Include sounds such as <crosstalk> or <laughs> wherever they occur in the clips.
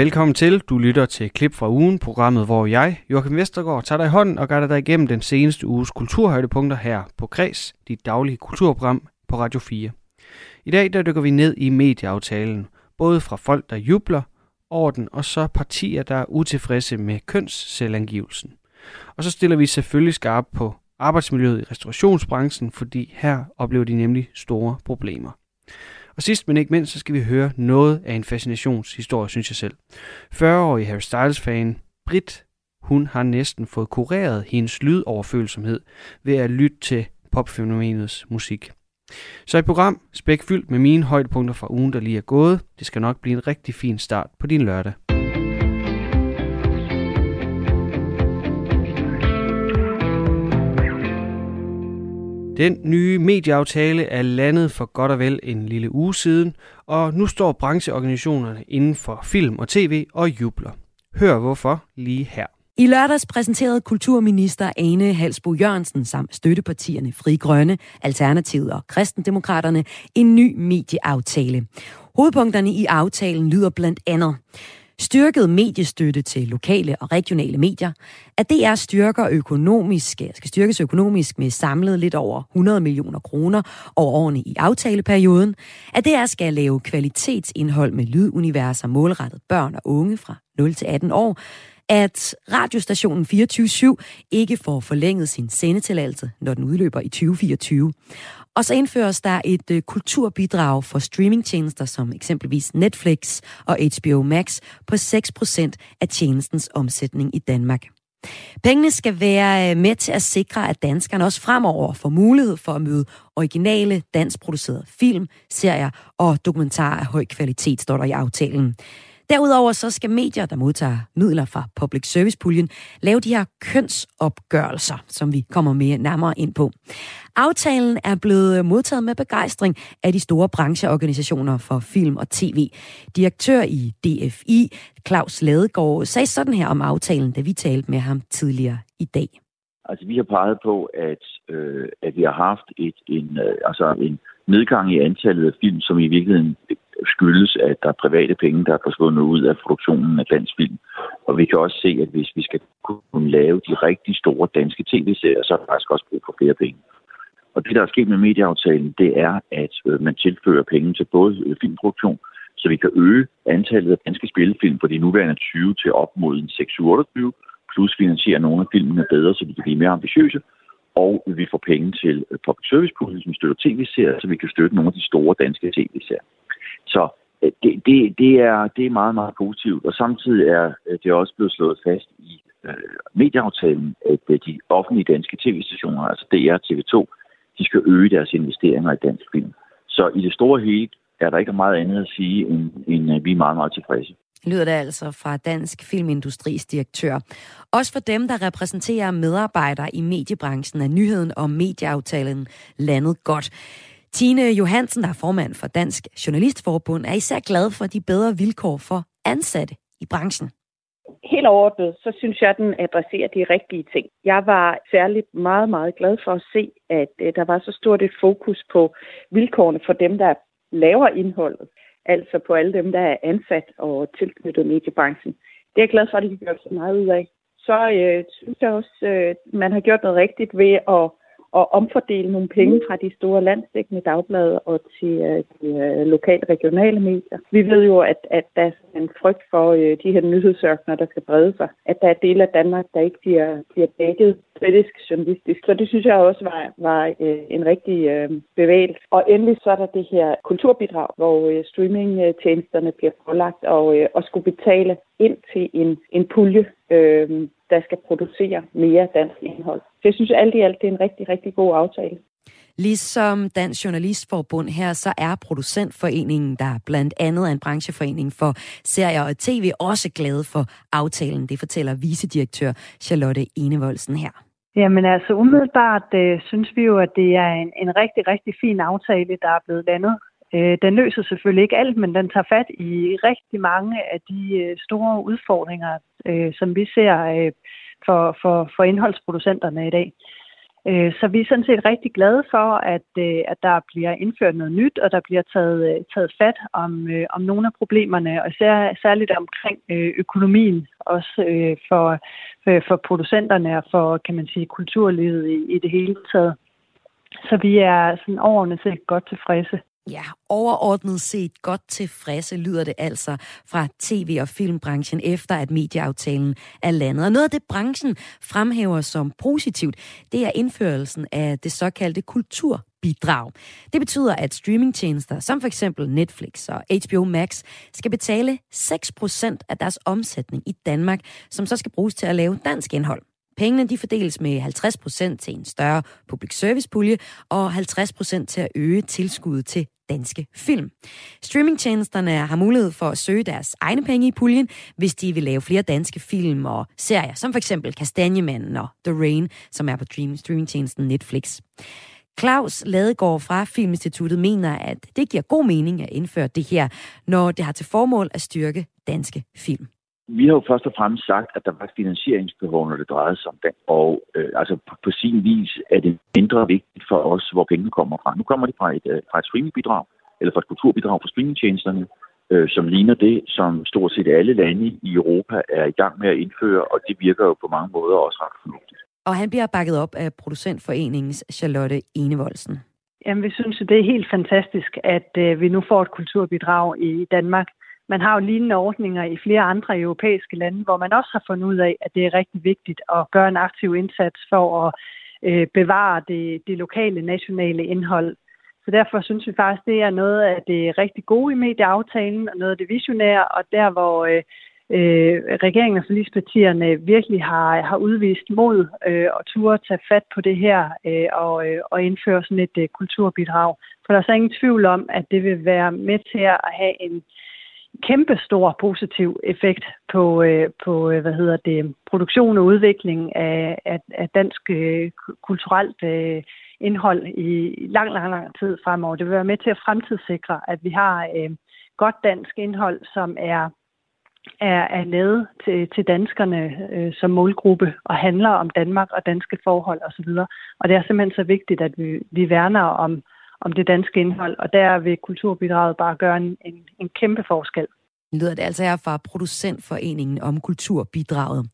velkommen til. Du lytter til Klip fra ugen, programmet, hvor jeg, Joachim Vestergaard, tager dig i hånden og gør dig igennem den seneste uges kulturhøjdepunkter her på Kreds, dit daglige kulturprogram på Radio 4. I dag der dykker vi ned i medieaftalen, både fra folk, der jubler over den, og så partier, der er utilfredse med kønsselvangivelsen. Og så stiller vi selvfølgelig skarp på arbejdsmiljøet i restaurationsbranchen, fordi her oplever de nemlig store problemer. Og sidst men ikke mindst, så skal vi høre noget af en fascinationshistorie, synes jeg selv. 40-årig Harry Styles-fan, Brit, hun har næsten fået kureret hendes lydoverfølsomhed ved at lytte til popfænomenets musik. Så et program spækfyldt med mine højdepunkter fra ugen, der lige er gået. Det skal nok blive en rigtig fin start på din lørdag. Den nye medieaftale er landet for godt og vel en lille uge siden, og nu står brancheorganisationerne inden for film og tv og jubler. Hør hvorfor lige her. I lørdags præsenterede kulturminister Ane Halsbo Jørgensen samt støttepartierne Fri Grønne, Alternativet og Kristendemokraterne en ny medieaftale. Hovedpunkterne i aftalen lyder blandt andet styrket mediestøtte til lokale og regionale medier, at DR styrker økonomisk, skal styrkes økonomisk med samlet lidt over 100 millioner kroner over årene i aftaleperioden, at DR skal lave kvalitetsindhold med lyduniverser målrettet børn og unge fra 0 til 18 år, at radiostationen 24-7 ikke får forlænget sin sendetilladelse, når den udløber i 2024. Og så indføres der et øh, kulturbidrag for streamingtjenester som eksempelvis Netflix og HBO Max på 6% af tjenestens omsætning i Danmark. Pengene skal være øh, med til at sikre, at danskerne også fremover får mulighed for at møde originale, danskproducerede film, serier og dokumentarer af høj kvalitet, står der i aftalen. Derudover så skal medier, der modtager midler fra Public Service Puljen, lave de her kønsopgørelser, som vi kommer mere nærmere ind på. Aftalen er blevet modtaget med begejstring af de store brancheorganisationer for film og tv. Direktør i DFI, Claus Ladegaard, sagde sådan her om aftalen, da vi talte med ham tidligere i dag. Altså, vi har peget på, at, øh, at vi har haft et, en, øh, altså en nedgang i antallet af film, som i virkeligheden skyldes, at der er private penge, der er forsvundet ud af produktionen af dansk film. Og vi kan også se, at hvis vi skal kunne lave de rigtig store danske tv-serier, så er der faktisk også brug for flere penge. Og det, der er sket med medieaftalen, det er, at øh, man tilfører penge til både øh, filmproduktion, så vi kan øge antallet af danske spillefilm fra de nuværende 20 til op mod en 6-28, plus finansiere nogle af filmene bedre, så de kan blive mere ambitiøse, og vi får penge til øh, public service puljen, som støtter tv-serier, så vi kan støtte nogle af de store danske tv-serier. Så øh, det, det, det, er, det er meget, meget positivt, og samtidig er øh, det også blevet slået fast i øh, medieaftalen, at øh, de offentlige danske tv-stationer, altså DR og TV2, de skal øge deres investeringer i dansk film. Så i det store hele er der ikke meget andet at sige, end, end at vi er meget, meget tilfredse lyder det altså fra Dansk Filmindustris direktør. Også for dem, der repræsenterer medarbejdere i mediebranchen, er nyheden om medieaftalen landet godt. Tine Johansen, der er formand for Dansk Journalistforbund, er især glad for de bedre vilkår for ansatte i branchen. Helt overordnet, så synes jeg, at den adresserer de rigtige ting. Jeg var særligt meget, meget glad for at se, at øh, der var så stort et fokus på vilkårene for dem, der laver indholdet altså på alle dem, der er ansat og tilknyttet mediebranchen. Det er jeg glad for, at de har gjort så meget ud af. Så øh, synes jeg også, øh, man har gjort noget rigtigt ved at at omfordele nogle penge fra de store landsdækkende dagblade og til øh, de øh, lokale regionale medier. Vi ved jo, at, at der er en frygt for øh, de her nyhedsørkner, der skal brede sig. At der er dele af Danmark, der ikke bliver, bliver dækket kritisk journalistisk. Så det synes jeg også var, var øh, en rigtig øh, bevægelse. Og endelig så er der det her kulturbidrag, hvor øh, streamingtjenesterne bliver pålagt og, øh, og skulle betale ind til en, en pulje, øh, der skal producere mere dansk indhold. Så jeg synes alt i alt, det er en rigtig, rigtig god aftale. Ligesom Dansk Journalistforbund her, så er producentforeningen, der blandt andet er en brancheforening for serier og tv, også glade for aftalen. Det fortæller vicedirektør Charlotte Enevoldsen her. Jamen altså umiddelbart øh, synes vi jo, at det er en, en rigtig, rigtig fin aftale, der er blevet landet. Øh, den løser selvfølgelig ikke alt, men den tager fat i rigtig mange af de øh, store udfordringer, øh, som vi ser øh, for, for, for indholdsproducenterne i dag. Øh, så vi er sådan set rigtig glade for, at, øh, at der bliver indført noget nyt, og der bliver taget, øh, taget fat om, øh, om nogle af problemerne, og især, særligt omkring øh, økonomien, også for, for producenterne og for, kan man sige, kulturlivet i, i det hele taget. Så vi er sådan overordnet set godt tilfredse. Ja, overordnet set godt tilfredse lyder det altså fra tv- og filmbranchen efter, at medieaftalen er landet. Og noget af det, branchen fremhæver som positivt, det er indførelsen af det såkaldte kulturbidrag. Det betyder, at streamingtjenester som for eksempel Netflix og HBO Max skal betale 6% af deres omsætning i Danmark, som så skal bruges til at lave dansk indhold. Pengene de fordeles med 50% til en større public service pulje og 50% til at øge tilskuddet til danske film. Streamingtjenesterne har mulighed for at søge deres egne penge i puljen, hvis de vil lave flere danske film og serier, som for eksempel Kastanjemanden og The Rain, som er på streamingtjenesten Netflix. Claus Ladegaard fra Filminstituttet mener, at det giver god mening at indføre det her, når det har til formål at styrke danske film vi har jo først og fremmest sagt, at der var et finansieringsbehov, når det drejede sig om det. Og øh, altså på, på sin vis er det mindre vigtigt for os, hvor pengene kommer fra. Nu kommer de fra et, øh, fra et streamingbidrag, eller fra et kulturbidrag fra streamingtjenesterne, øh, som ligner det, som stort set alle lande i Europa er i gang med at indføre, og det virker jo på mange måder også ret fornuftigt. Og han bliver bakket op af producentforeningens Charlotte Enevoldsen. Jamen, vi synes, det er helt fantastisk, at øh, vi nu får et kulturbidrag i Danmark. Man har jo lignende ordninger i flere andre europæiske lande, hvor man også har fundet ud af, at det er rigtig vigtigt at gøre en aktiv indsats for at øh, bevare det, det lokale nationale indhold. Så derfor synes vi faktisk, det er noget af det rigtig gode i medieaftalen, og noget af det visionære, og der hvor øh, øh, regeringen og forligspartierne virkelig har, har udvist mod øh, og turde tage fat på det her øh, og, øh, og indføre sådan et øh, kulturbidrag. For der er så ingen tvivl om, at det vil være med til at have en, kæmpe stor positiv effekt på, øh, på øh, hvad hedder det, produktion og udvikling af, af, af dansk øh, kulturelt øh, indhold i lang, lang, lang tid fremover. Det vil være med til at fremtidssikre, at vi har øh, godt dansk indhold, som er er, er lavet til, til danskerne øh, som målgruppe og handler om Danmark og danske forhold osv. Og, og det er simpelthen så vigtigt, at vi, vi værner om, om det danske indhold, og der vil kulturbidraget bare gøre en, en, en kæmpe forskel. Lyder det altså her fra producentforeningen om kulturbidraget.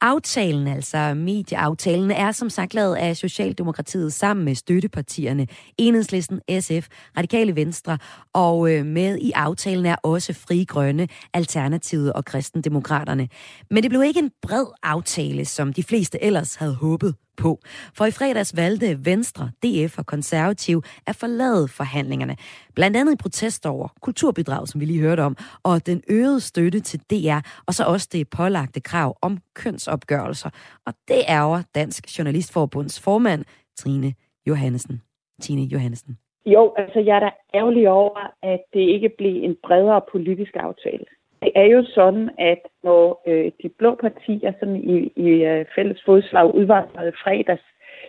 Aftalen, altså medieaftalen, er som sagt lavet af Socialdemokratiet sammen med støttepartierne Enhedslisten, SF, Radikale Venstre, og øh, med i aftalen er også Fri Grønne, Alternativet og Kristendemokraterne. Men det blev ikke en bred aftale, som de fleste ellers havde håbet på. For i fredags valgte Venstre, DF og Konservativ at forlade forhandlingerne. Blandt andet i protest over kulturbidrag, som vi lige hørte om, og den øgede støtte til DR, og så også det pålagte krav om kønsopgørelser. Og det ærger Dansk Journalistforbunds formand, Trine Johannesen. Tine Johannesen. Jo, altså jeg er da ærgerlig over, at det ikke blev en bredere politisk aftale. Det er jo sådan, at når øh, de blå partier sådan i, i øh, fælles fodslag udvandrede fredags,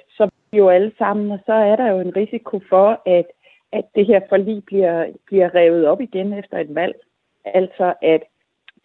så er jo alle sammen, og så er der jo en risiko for, at, at det her forlig bliver, bliver revet op igen efter et valg. Altså at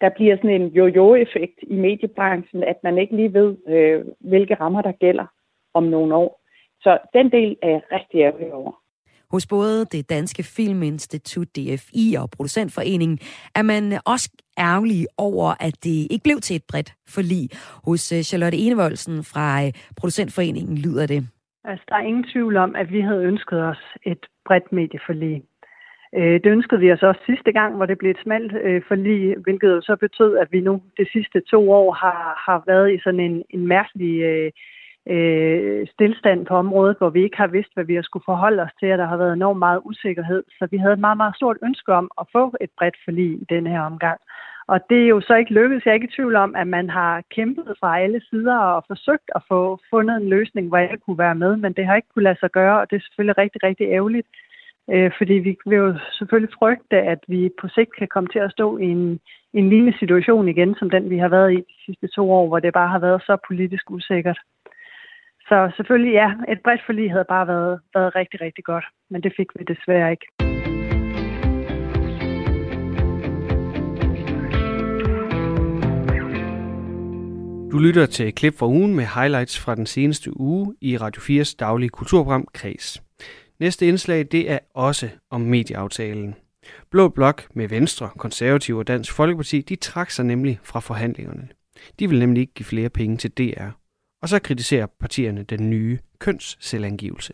der bliver sådan en jo-jo-effekt i mediebranchen, at man ikke lige ved, øh, hvilke rammer der gælder om nogle år. Så den del er jeg rigtig ærgerlig over. Hos både det Danske Filminstitut, DFI og Producentforeningen er man også ærgerlig over, at det ikke blev til et bredt forlig. Hos øh, Charlotte Enevoldsen fra øh, Producentforeningen lyder det. Altså, der er ingen tvivl om, at vi havde ønsket os et bredt medieforlig. Øh, det ønskede vi os også sidste gang, hvor det blev et smalt forlig, hvilket jo så betød, at vi nu de sidste to år har, har været i sådan en, en mærkelig øh, øh, stillstand på området, hvor vi ikke har vidst, hvad vi har skulle forholde os til, og der har været enormt meget usikkerhed. Så vi havde et meget, meget stort ønske om at få et bredt forlig i den her omgang. Og det er jo så ikke lykkedes. Jeg er ikke i tvivl om, at man har kæmpet fra alle sider og forsøgt at få fundet en løsning, hvor jeg kunne være med, men det har ikke kunne lade sig gøre, og det er selvfølgelig rigtig, rigtig ærgerligt. Øh, fordi vi vil jo selvfølgelig frygte, at vi på sigt kan komme til at stå i en, en lignende situation igen, som den vi har været i de sidste to år, hvor det bare har været så politisk usikkert. Så selvfølgelig ja, et bredt forlig havde bare været, været rigtig, rigtig godt, men det fik vi desværre ikke. Du lytter til et klip fra ugen med highlights fra den seneste uge i Radio 4's daglige kulturprogram Kreds. Næste indslag det er også om medieaftalen. Blå Blok med Venstre, Konservative og Dansk Folkeparti, de trak sig nemlig fra forhandlingerne. De vil nemlig ikke give flere penge til DR. Og så kritiserer partierne den nye kønsselvangivelse.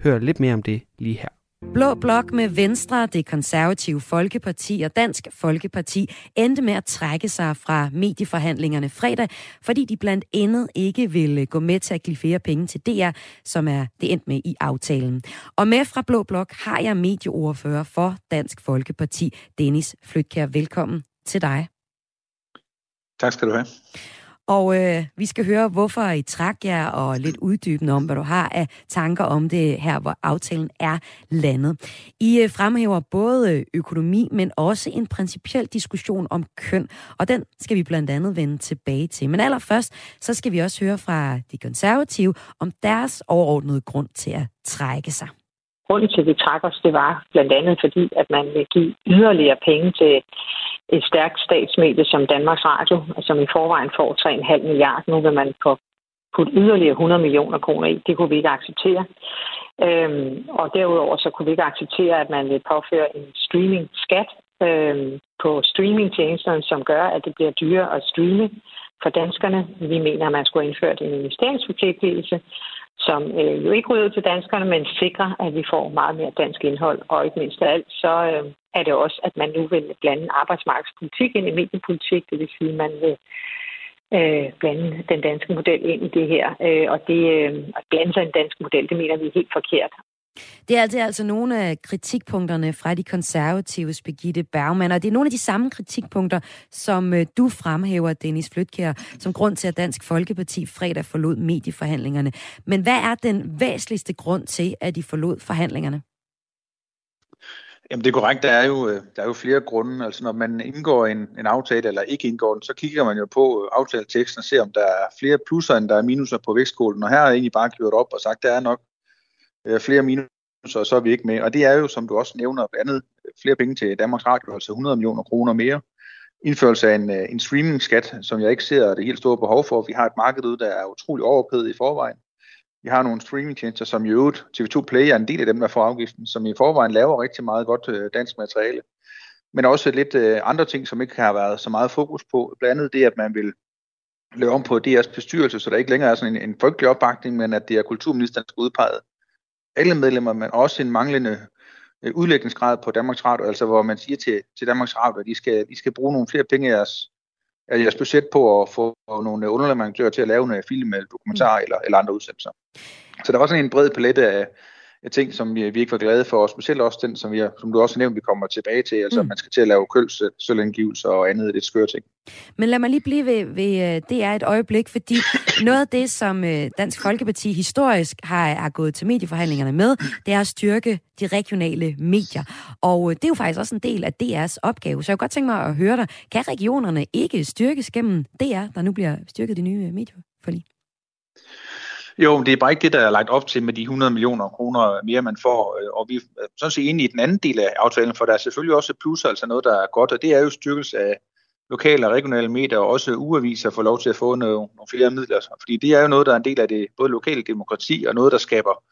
Hør lidt mere om det lige her. Blå blok med Venstre, det konservative Folkeparti og Dansk Folkeparti endte med at trække sig fra medieforhandlingerne fredag, fordi de blandt andet ikke ville gå med til at give flere penge til DR, som er det endte med i aftalen. Og med fra Blå Blok har jeg medieordfører for Dansk Folkeparti, Dennis Flytkær. Velkommen til dig. Tak skal du have. Og øh, vi skal høre, hvorfor I træk jer, og lidt uddybende om, hvad du har af tanker om det her, hvor aftalen er landet. I øh, fremhæver både økonomi, men også en principiel diskussion om køn, og den skal vi blandt andet vende tilbage til. Men allerførst, så skal vi også høre fra de konservative om deres overordnede grund til at trække sig. Grunden til, at vi trækker os, det var blandt andet fordi, at man vil give yderligere penge til et stærkt statsmedie som Danmarks Radio, som i forvejen får 3,5 milliarder. Nu vil man få putte yderligere 100 millioner kroner i. Det kunne vi ikke acceptere. Øhm, og derudover så kunne vi ikke acceptere, at man vil påføre en streaming-skat øhm, på streamingtjenesterne, som gør, at det bliver dyrere at streame for danskerne. Vi mener, at man skulle have indført en investeringsforpligtelse, som øh, jo ikke ryger til danskerne, men sikrer, at vi får meget mere dansk indhold. Og ikke mindst af alt, så øh, er det også, at man nu vil blande arbejdsmarkedspolitik ind i mediepolitik. Det vil sige, at man vil øh, blande den danske model ind i det her. Øh, og det øh, at blande sig i den danske model, det mener vi er helt forkert. Det er altså, altså nogle af kritikpunkterne fra de konservatives Birgitte Bergmann, og det er nogle af de samme kritikpunkter, som øh, du fremhæver, Dennis Flytkær, som grund til, at Dansk Folkeparti fredag forlod medieforhandlingerne. Men hvad er den væsentligste grund til, at de forlod forhandlingerne? Jamen det er korrekt, der er jo, øh, der er jo flere grunde. Altså når man indgår en, en aftale eller ikke indgår den, så kigger man jo på øh, aftaleteksten og ser, om der er flere plusser, end der er minuser på vægtskålen. Og her er jeg egentlig bare gjort op og sagt, der er nok øh, flere minuser, og så er vi ikke med. Og det er jo, som du også nævner, blandt andet øh, flere penge til Danmarks Radio, altså 100 millioner kroner mere. Indførelse af en, øh, en streaming-skat, som jeg ikke ser det helt store behov for. Vi har et marked ud, der er utrolig overophedet i forvejen. Vi har nogle streamingtjenester, som i øvrigt TV2 Play er en del af dem, der får afgiften, som i forvejen laver rigtig meget godt øh, dansk materiale. Men også lidt øh, andre ting, som ikke har været så meget fokus på. Blandt andet det, at man vil lave om på DR's bestyrelse, så der ikke længere er sådan en, en folkelig opbakning, men at det er kulturministeren, der skal udpege alle medlemmer, men også en manglende øh, udlægningsgrad på Danmarks Radio, altså hvor man siger til, til Danmarks Radio, at de skal, de skal bruge nogle flere penge af jeres, af jeres budget på at få nogle underleverandører til at lave en film, eller dokumentar mm. eller, eller andre udsendelser. Så der var sådan en bred palette af, ting, som vi, vi ikke var glade for, og specielt også den, som, vi, som du også nævnte, vi kommer tilbage til, altså mm. man skal til at lave kølsølvangivelser og andet lidt skøre ting. Men lad mig lige blive ved, ved øh, det er et øjeblik, fordi <laughs> noget af det, som øh, Dansk Folkeparti historisk har, har gået til medieforhandlingerne med, det er at styrke de regionale medier. Og øh, det er jo faktisk også en del af DR's opgave. Så jeg kunne godt tænke mig at høre dig, kan regionerne ikke styrkes gennem DR, der nu bliver styrket de nye medieforlig? Jo, men det er bare ikke det, der er lagt op til med de 100 millioner kroner mere, man får. Øh, og vi er sådan set enige i den anden del af aftalen, for der er selvfølgelig også plusser, altså noget, der er godt, og det er jo styrkelse af lokale og regionale medier, og også uaviser får lov til at få nogle, nogle flere midler. Fordi det er jo noget, der er en del af det både lokale demokrati, og noget, der skaber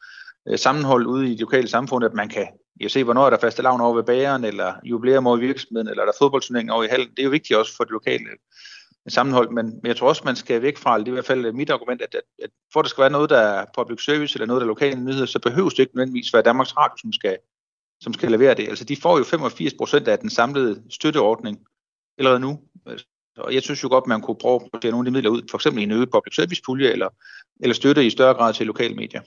øh, sammenhold ude i det lokale samfund, at man kan ja, se, hvornår er der faste lavn over ved bageren, eller jubilæum over i virksomheden, eller er der fodboldturnering over i halen. Det er jo vigtigt også for det lokale sammenhold, men, men jeg tror også, man skal væk fra, det er i hvert fald øh, mit argument, at, at, at for at der skal være noget, der er public service, eller noget, der er lokale nyheder, så behøves det ikke nødvendigvis være Danmarks Radio, som skal, som skal levere det. Altså, de får jo 85 procent af den samlede støtteordning allerede nu. Altså, og jeg synes jo godt, man kunne prøve at få nogle af de midler ud, for eksempel i en øget public service pulje, eller, eller støtte i større grad til lokale medier.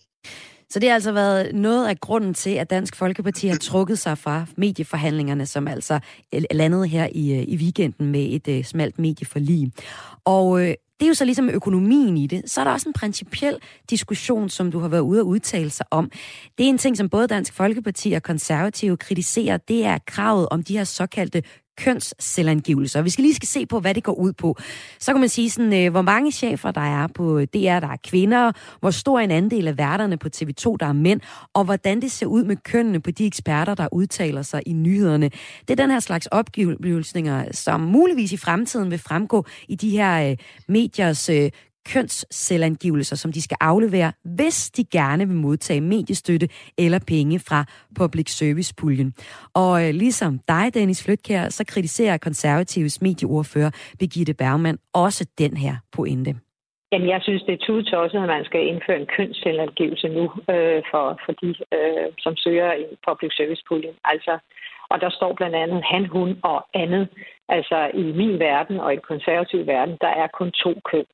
Så det har altså været noget af grunden til, at Dansk Folkeparti har trukket sig fra medieforhandlingerne, som altså øh, landede her i, øh, i weekenden med et uh, smalt medieforlig. Og øh, det er jo så ligesom økonomien i det. Så er der også en principiel diskussion, som du har været ude at udtale sig om. Det er en ting, som både Dansk Folkeparti og Konservative kritiserer, det er kravet om de her såkaldte kønsselvangivelser. Vi skal lige skal se på, hvad det går ud på. Så kan man sige sådan, øh, hvor mange chefer der er på DR, der er kvinder, hvor stor en andel af værterne på TV2, der er mænd, og hvordan det ser ud med kønnene på de eksperter, der udtaler sig i nyhederne. Det er den her slags opgivelser, som muligvis i fremtiden vil fremgå i de her øh, mediers øh, kønsselvangivelser, som de skal aflevere, hvis de gerne vil modtage mediestøtte eller penge fra public service puljen. Og øh, ligesom dig, Dennis Flytkær, så kritiserer konservatives medieordfører Birgitte Bergman også den her pointe. Jamen, jeg synes, det er tudetosset, at man skal indføre en kønsselvangivelse nu øh, for, for de, øh, som søger i public service puljen. Altså, og der står blandt andet han, hun og andet. Altså, i min verden og i den konservative verden, der er kun to køn.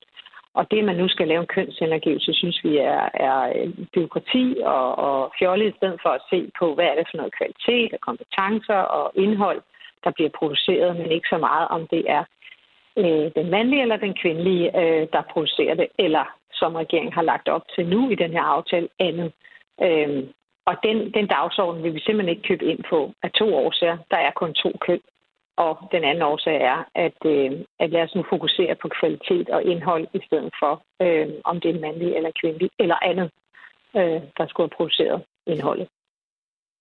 Og det, man nu skal lave en kønsenergivelse, synes vi er, er øh, byråkrati og, og fjollet, i stedet for at se på, hvad er det for noget kvalitet og kompetencer og indhold, der bliver produceret, men ikke så meget om det er øh, den mandlige eller den kvindelige, øh, der producerer det, eller som regeringen har lagt op til nu i den her aftale, andet. Øh, og den, den dagsorden vil vi simpelthen ikke købe ind på af to årsager. Der er kun to køn. Og den anden årsag er, at, øh, at lad os nu fokusere på kvalitet og indhold, i stedet for, øh, om det er mandlig eller kvindelig eller andet, øh, der skulle have produceret indholdet.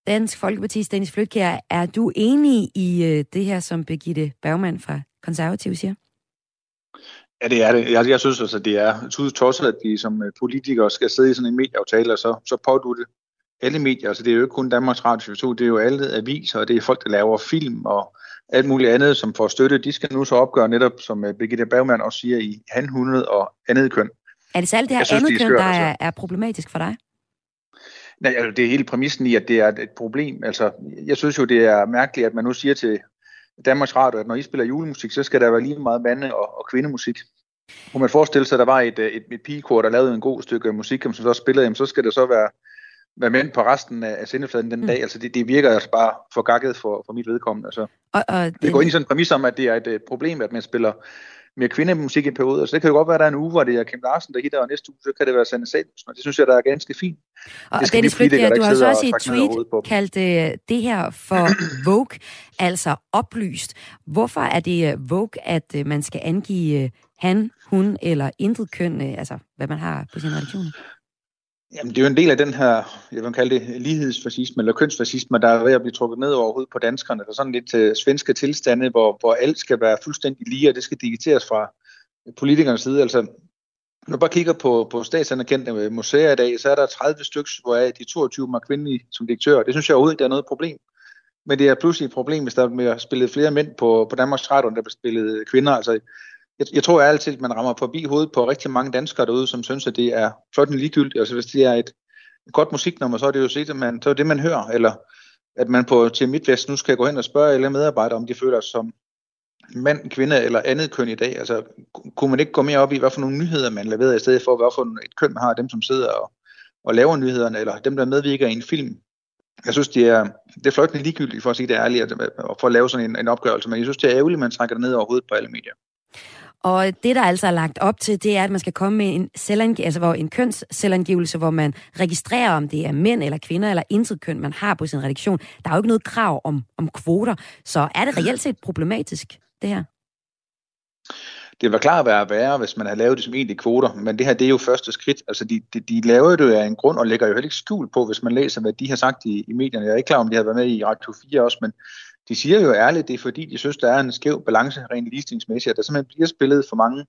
Dansk Folkeparti's Dennis Flytkjær, er du enig i øh, det her, som Birgitte Bergman fra Konservativ siger? Ja, det er det. Jeg, jeg synes altså, det er tosset, at vi som øh, politikere skal sidde i sådan en medieaftale, og så, så pådutte alle medier. Altså, det er jo ikke kun Danmarks Radio 2, det er jo alle aviser, og det er folk, der laver film og alt muligt andet, som får støtte, de skal nu så opgøre netop, som øh, Birgitte Bergman også siger, i han, hundet og andet køn. Er det særligt det her synes, andet køn, der altså. er, er problematisk for dig? Nej, altså, det er hele præmissen i, at det er et problem. Altså, jeg synes jo, det er mærkeligt, at man nu siger til Danmarks Radio, at når I spiller julemusik, så skal der være lige meget mande- og, og kvindemusik. Kunne man forestille sig, at der var et, et, et pigekor, der lavede en god stykke musik, som så spillede, jamen, så skal det så være være mænd på resten af sendefladen den mm. dag. Altså det, det virker altså bare for gakket for, for mit vedkommende. Altså, og, og det, det går ind i sådan en præmis om, at det er et, et problem, at man spiller mere kvindemusik i en periode. Altså det kan jo godt være, at der er en uge, hvor det er Kim Larsen, der hitter, og næste uge, så kan det være Sanne Samuelsen, og det synes jeg, der er ganske fint. Og det Dennis Flytger, du har så også i et tweet kaldt uh, det her for <clears throat> Vogue, altså oplyst. Hvorfor er det uh, Vogue, at uh, man skal angive uh, han, hun eller intet køn, altså hvad man har på sin redaktion? Jamen, det er jo en del af den her, jeg vil kalde det lighedsfascisme, eller kønsfascisme, der er ved at blive trukket ned over hovedet på danskerne. Der er sådan lidt uh, svenske tilstande, hvor, hvor alt skal være fuldstændig lige, og det skal digiteres fra politikernes side. Altså, når man bare kigger på, på statsanerkendte øh, museer i dag, så er der 30 stykker, hvor er de 22 er kvindelige som direktør. Det synes jeg overhovedet ikke er noget problem. Men det er pludselig et problem, hvis der bliver spillet flere mænd på, på Danmarks Radio, end der bliver spillet kvinder. Altså, jeg, jeg tror altid, at man rammer forbi hovedet på rigtig mange danskere derude, som synes, at det er flot ligegyldigt. Altså hvis det er et, godt musiknummer, så er det jo set, at man, så er det, man hører. Eller at man på til Midtvest nu skal gå hen og spørge alle medarbejdere, om de føler sig som mand, kvinde eller andet køn i dag. Altså, kunne man ikke gå mere op i, hvad for nogle nyheder man leverer, i stedet for, hvad for et køn man har, dem som sidder og, og laver nyhederne, eller dem, der medvirker i en film. Jeg synes, det er, det er flot ligegyldigt, for at sige det ærligt, at, for at lave sådan en, en opgørelse, men jeg synes, det er ærgerligt, at man trækker det ned over hovedet på alle medier. Og det, der altså er lagt op til, det er, at man skal komme med en, selvangiv- altså, hvor en kønsselvangivelse, hvor man registrerer, om det er mænd eller kvinder eller intet køn, man har på sin redaktion. Der er jo ikke noget krav om, om kvoter. Så er det reelt set problematisk, det her? det var klart at være værre, hvis man havde lavet det som egentlig kvoter, men det her det er jo første skridt. Altså de, de, de laver det af en grund og lægger jo heller ikke skjul på, hvis man læser, hvad de har sagt i, i medierne. Jeg er ikke klar, om de har været med i Radio 4 også, men de siger jo ærligt, det er fordi, de synes, der er en skæv balance rent ligestillingsmæssigt, at der simpelthen bliver spillet for mange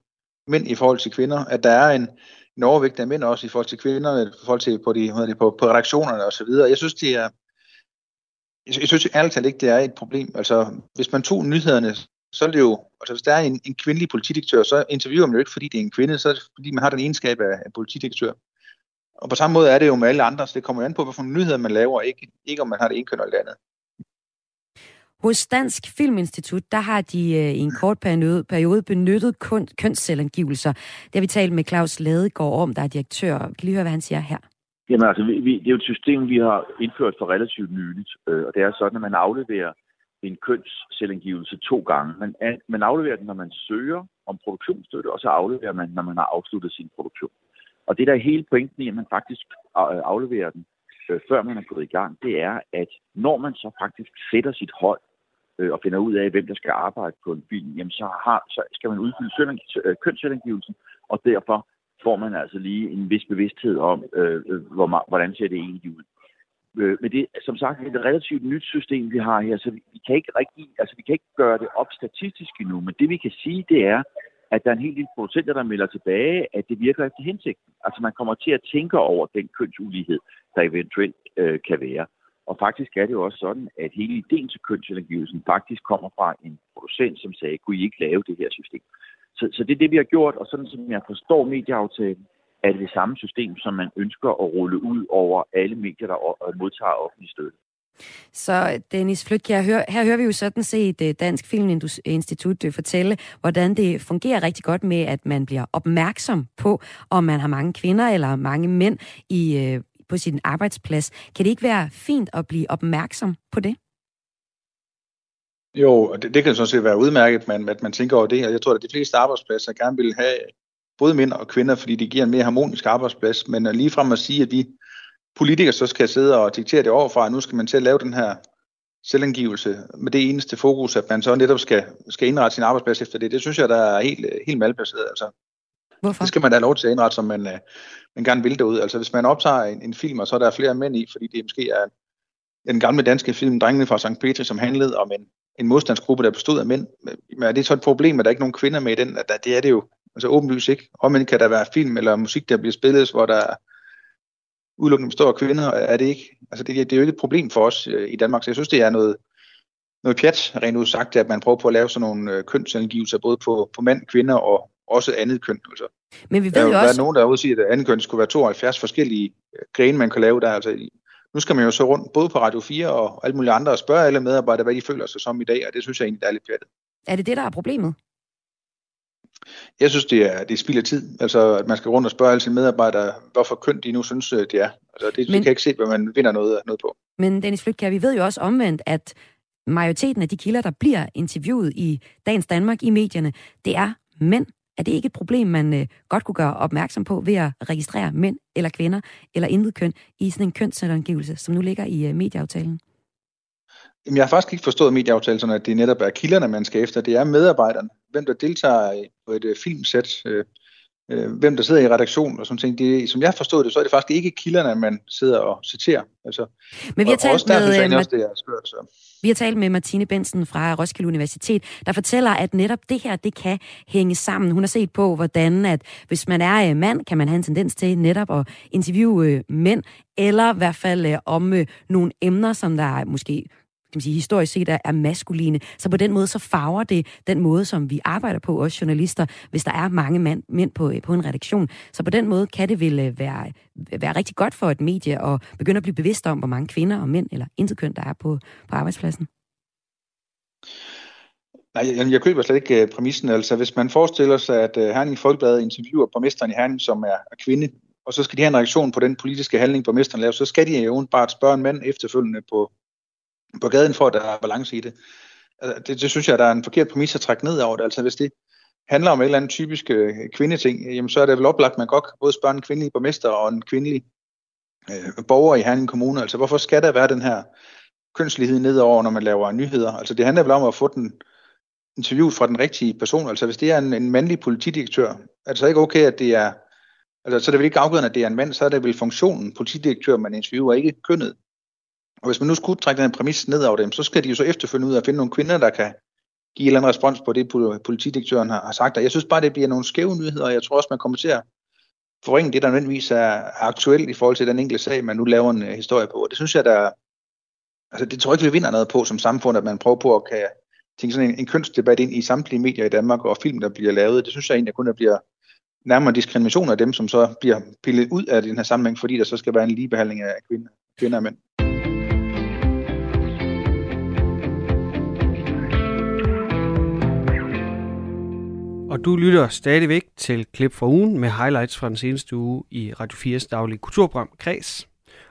mænd i forhold til kvinder, at der er en, en overvægt af mænd også i forhold til kvinder, i forhold til på, de, hvad på, på redaktionerne osv. Jeg synes, det er, jeg synes ærligt talt ikke, det er et problem. Altså, hvis man tog nyhederne, så er det jo, altså hvis der er en, en kvindelig politidirektør, så interviewer man jo ikke, fordi det er en kvinde, så er det fordi, man har den egenskab af, af politidirektør. Og på samme måde er det jo med alle andre, så det kommer jo an på, hvilke nyheder man laver, ikke, ikke om man har det ene køn eller det andet. Hos Dansk Filminstitut, der har de øh, i en kort periode, benyttet kun, kønsselvangivelser. Det har vi talt med Claus Ladegaard om, der er direktør. Kan lige høre, hvad han siger her? Jamen altså, vi, vi, det er jo et system, vi har indført for relativt nyligt, øh, og det er sådan, at man afleverer en kønsselvangivelse to gange. Man, man afleverer den, når man søger om produktionsstøtte, og så afleverer man, når man har afsluttet sin produktion. Og det der er hele pointen i, at man faktisk øh, afleverer den, øh, før man er gået i gang, det er, at når man så faktisk sætter sit hold øh, og finder ud af, hvem der skal arbejde på en film, jamen så, har, så skal man udfylde øh, kønsselvangivelsen, og derfor får man altså lige en vis bevidsthed om, øh, øh hvor, hvordan ser det egentlig ud. Øh, men det som sagt et relativt nyt system, vi har her, så vi, vi, kan ikke rigtig, altså vi kan ikke gøre det op statistisk endnu, men det vi kan sige, det er, at der er en hel del producenter, der melder tilbage, at det virker efter hensigten. Altså man kommer til at tænke over den kønsulighed, der eventuelt øh, kan være. Og faktisk er det jo også sådan, at hele ideen til kønselvangivelsen faktisk kommer fra en producent, som sagde, kunne I ikke lave det her system? Så, så det er det, vi har gjort, og sådan som jeg forstår medieaftalen, er det det samme system, som man ønsker at rulle ud over alle medier, der modtager offentlig støtte. Så Dennis Flytkjær, her, her hører vi jo sådan set øh, Dansk Filminstitut øh, fortælle, hvordan det fungerer rigtig godt med, at man bliver opmærksom på, om man har mange kvinder eller mange mænd i, øh, på sin arbejdsplads. Kan det ikke være fint at blive opmærksom på det? Jo, det, det kan sådan set være udmærket, men, at man tænker over det. Og jeg tror, at de fleste arbejdspladser gerne vil have både mænd og kvinder, fordi det giver en mere harmonisk arbejdsplads. Men lige frem at sige, at vi politikere så skal sidde og diktere det overfra, at nu skal man til at lave den her selvangivelse med det eneste fokus, at man så netop skal, skal indrette sin arbejdsplads efter det. Det synes jeg, der er helt, helt malplaceret. Altså, Hvorfor? Det skal man da have lov til at indrette, som man, øh, man gerne vil derud. Altså hvis man optager en, en film, og så er der flere mænd i, fordi det måske er den gamle danske film Drengene fra St. Petri, som handlede om en, en modstandsgruppe, der bestod af mænd. Men er det så et problem, at der ikke er nogen kvinder med i den? At det er det jo altså åbenlyst ikke. Omvendt kan der være film eller musik, der bliver spillet, hvor der udelukkende består af kvinder, er det ikke. Altså det, det er jo ikke et problem for os øh, i Danmark, så jeg synes, det er noget, noget pjat, rent ud sagt, at man prøver på at lave sådan nogle øh, kønsangivelser, både på, på mænd, kvinder og også andet køn. Altså. Men vi ved der, jo også... Der er nogen, der er ude siger, at andet køn skulle være 72 forskellige grene, man kan lave der. Altså, nu skal man jo så rundt både på Radio 4 og alle mulige andre og spørge alle medarbejdere, hvad de føler sig som i dag, og det synes jeg egentlig, der er lidt pjattet. Er det det, der er problemet? Jeg synes, det er, det er spild af tid. Altså, at man skal rundt og spørge alle sine medarbejdere, hvorfor køn de nu synes, øh, det er. Altså, det, men, kan ikke se, hvad man vinder noget, noget på. Men Dennis Flytkær, vi ved jo også omvendt, at majoriteten af de kilder, der bliver interviewet i Dagens Danmark i medierne, det er mænd. Er det ikke et problem, man øh, godt kunne gøre opmærksom på ved at registrere mænd eller kvinder eller intet køn i sådan en kønsangivelse, som nu ligger i øh, medieaftalen? Jamen, jeg har faktisk ikke forstået medieaftalen, at det netop er kilderne, man skal efter. Det er medarbejderne. Hvem der deltager på et øh, filmsæt, øh, øh, hvem der sidder i redaktionen og sådan ting. Det, som jeg forstået det, så er det faktisk ikke kilderne, man sidder og citerer. Altså, Men vi har talt der, med, jeg, også, det er skørt, så. Vi har talt med Martine Bensen fra Roskilde Universitet, der fortæller, at netop det her, det kan hænge sammen. Hun har set på, hvordan at hvis man er mand, kan man have en tendens til netop at interviewe mænd, eller i hvert fald om nogle emner, som der måske kan man sige, historisk set er, er maskuline. Så på den måde, så farver det den måde, som vi arbejder på, også journalister, hvis der er mange mand, mænd på, øh, på en redaktion. Så på den måde kan det vel øh, være, øh, være rigtig godt for et medie at begynde at blive bevidst om, hvor mange kvinder og mænd eller intetkøn, der er på, på arbejdspladsen. Nej, jeg, jeg køber slet ikke uh, præmissen. Altså, hvis man forestiller sig, at uh, Herning Folkeblad interviewer borgmesteren i Herning, som er, er kvinde, og så skal de have en reaktion på den politiske handling, borgmesteren laver, så skal de jo bare spørge en mand efterfølgende på, på gaden for, at der er balance i det. Altså, det, det synes jeg, der er en forkert præmis at trække ned over det. Altså hvis det handler om et eller andet typisk øh, kvindeting, jamen, så er det vel oplagt, at man godt kan både spørge en kvindelig borgmester og en kvindelig øh, borger i Herning Kommune. Altså hvorfor skal der være den her kønslighed nedover, når man laver nyheder? Altså det handler vel om at få den interview fra den rigtige person. Altså hvis det er en, en mandlig politidirektør, er det så ikke okay, at det er Altså, så er det vel ikke afgørende, at det er en mand, så er det vel funktionen, politidirektør, man interviewer, ikke kønnet. Og hvis man nu skulle trække den præmis ned over dem, så skal de jo så efterfølgende ud og finde nogle kvinder, der kan give en eller anden respons på det, politidirektøren har, sagt. Og jeg synes bare, det bliver nogle skæve nyheder, og jeg tror også, man kommer til at forringe det, der nødvendigvis er aktuelt i forhold til den enkelte sag, man nu laver en øh, historie på. Og det synes jeg, der altså det tror jeg ikke, vi vinder noget på som samfund, at man prøver på at kan tænke sådan en, en kønsdebat ind i samtlige medier i Danmark og film, der bliver lavet. Det synes jeg egentlig kun, der bliver nærmere diskrimination af dem, som så bliver pillet ud af den her sammenhæng, fordi der så skal være en ligebehandling af kvinder, kvinder og mænd. Og du lytter stadigvæk til klip fra ugen med highlights fra den seneste uge i Radio 4's daglige kulturprogram Kreds.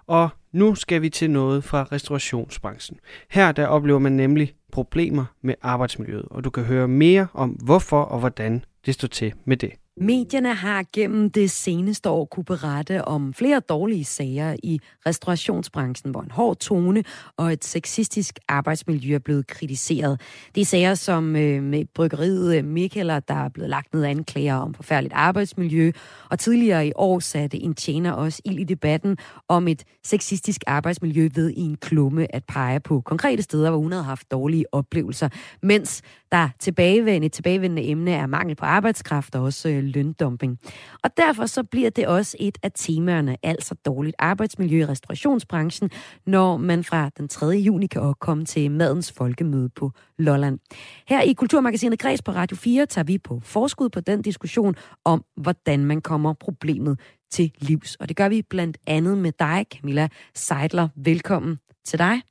Og nu skal vi til noget fra restaurationsbranchen. Her der oplever man nemlig problemer med arbejdsmiljøet, og du kan høre mere om hvorfor og hvordan det står til med det. Medierne har gennem det seneste år kunne berette om flere dårlige sager i restaurationsbranchen, hvor en hård tone og et sexistisk arbejdsmiljø er blevet kritiseret. Det er sager som øh, med bryggeriet øh, Mikkeller, der er blevet lagt ned anklager om forfærdeligt arbejdsmiljø, og tidligere i år satte en tjener også ild i debatten om et sexistisk arbejdsmiljø ved i en klumme at pege på konkrete steder, hvor hun havde haft dårlige oplevelser, mens der tilbagevendende, tilbagevendende emne er mangel på arbejdskraft og også øh, løndumping. Og derfor så bliver det også et af temaerne, altså dårligt arbejdsmiljø i restaurationsbranchen, når man fra den 3. juni kan komme til Madens Folkemøde på Lolland. Her i Kulturmagasinet Græs på Radio 4 tager vi på forskud på den diskussion om, hvordan man kommer problemet til livs. Og det gør vi blandt andet med dig, Camilla Seidler. Velkommen til dig.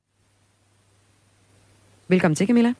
Velkommen til, Camilla.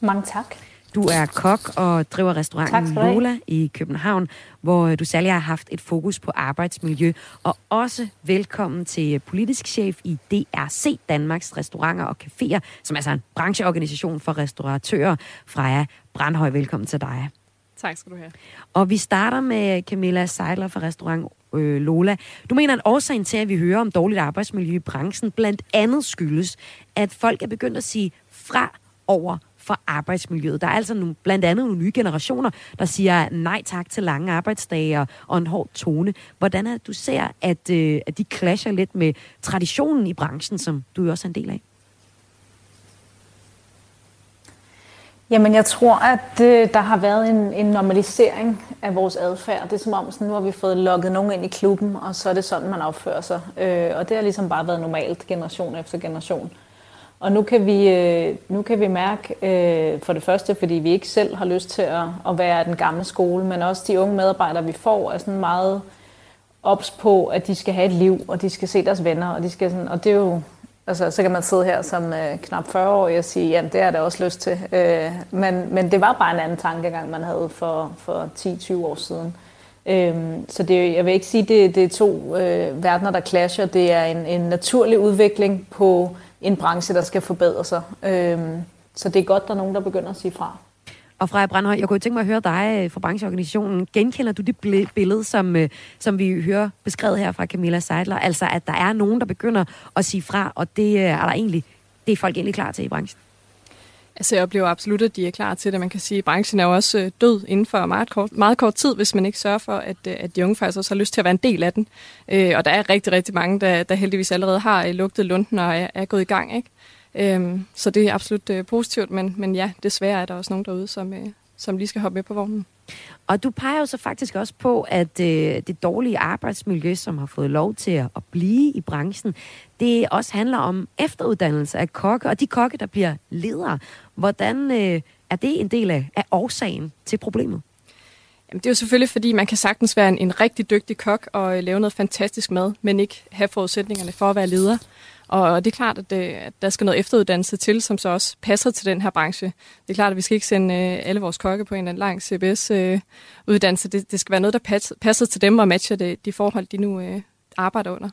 Mange tak. Du er kok og driver restauranten Lola i København, hvor du særlig har haft et fokus på arbejdsmiljø. Og også velkommen til politisk chef i DRC, Danmarks Restauranter og Caféer, som er altså en brancheorganisation for restauratører. Freja Brandhøj, velkommen til dig. Tak skal du have. Og vi starter med Camilla Seidler fra restaurant øh, Lola. Du mener, at årsagen til, at vi hører om dårligt arbejdsmiljø i branchen, blandt andet skyldes, at folk er begyndt at sige fra over for arbejdsmiljøet. Der er altså nogle, blandt andet nogle nye generationer, der siger nej tak til lange arbejdsdage og en hård tone. Hvordan er det, du ser, at, øh, at de clasher lidt med traditionen i branchen, som du jo også er en del af? Jamen, jeg tror, at øh, der har været en, en normalisering af vores adfærd. Det er som om, sådan, nu har vi fået lukket nogen ind i klubben, og så er det sådan, man opfører sig. Øh, og det har ligesom bare været normalt generation efter generation. Og nu kan vi, øh, nu kan vi mærke, øh, for det første, fordi vi ikke selv har lyst til at, at være den gamle skole, men også de unge medarbejdere, vi får, er sådan meget ops på, at de skal have et liv, og de skal se deres venner, og, de skal sådan, og det er jo, altså, så kan man sidde her som øh, knap 40 år og sige, ja, det er der også lyst til. Øh, men, men det var bare en anden tankegang, man havde for, for 10-20 år siden. Øh, så det, jeg vil ikke sige, det, det er to øh, verdener, der clasher. Det er en, en naturlig udvikling på en branche, der skal forbedre sig. Øhm, så det er godt, der er nogen, der begynder at sige fra. Og Freja Brandhøj, jeg kunne tænke mig at høre dig øh, fra brancheorganisationen. Genkender du det billede, som, øh, som vi hører beskrevet her fra Camilla Seidler? Altså, at der er nogen, der begynder at sige fra, og det øh, er der egentlig, det er folk egentlig klar til i branchen? Altså, jeg oplever absolut, at de er klar til det. Man kan sige, at branchen er jo også øh, død inden for meget kort, meget kort tid, hvis man ikke sørger for, at, øh, at de unge faktisk også har lyst til at være en del af den. Øh, og der er rigtig, rigtig mange, der, der heldigvis allerede har lugtet lunden og er, er gået i gang. Ikke? Øh, så det er absolut øh, positivt, men, men ja, desværre er der også nogen derude, som, øh, som lige skal hoppe med på vognen. Og du peger jo så faktisk også på, at øh, det dårlige arbejdsmiljø, som har fået lov til at, at blive i branchen, det også handler om efteruddannelse af kokke, og de kokke, der bliver ledere. Hvordan øh, er det en del af, af årsagen til problemet? Jamen, det er jo selvfølgelig, fordi man kan sagtens være en, en rigtig dygtig kok og øh, lave noget fantastisk mad, men ikke have forudsætningerne for at være leder. Og det er klart, at, det, at der skal noget efteruddannelse til, som så også passer til den her branche. Det er klart, at vi skal ikke sende øh, alle vores kokke på en eller anden lang CBS-uddannelse. Øh, det, det skal være noget, der passer til dem og matcher det, de forhold, de nu øh, arbejder under.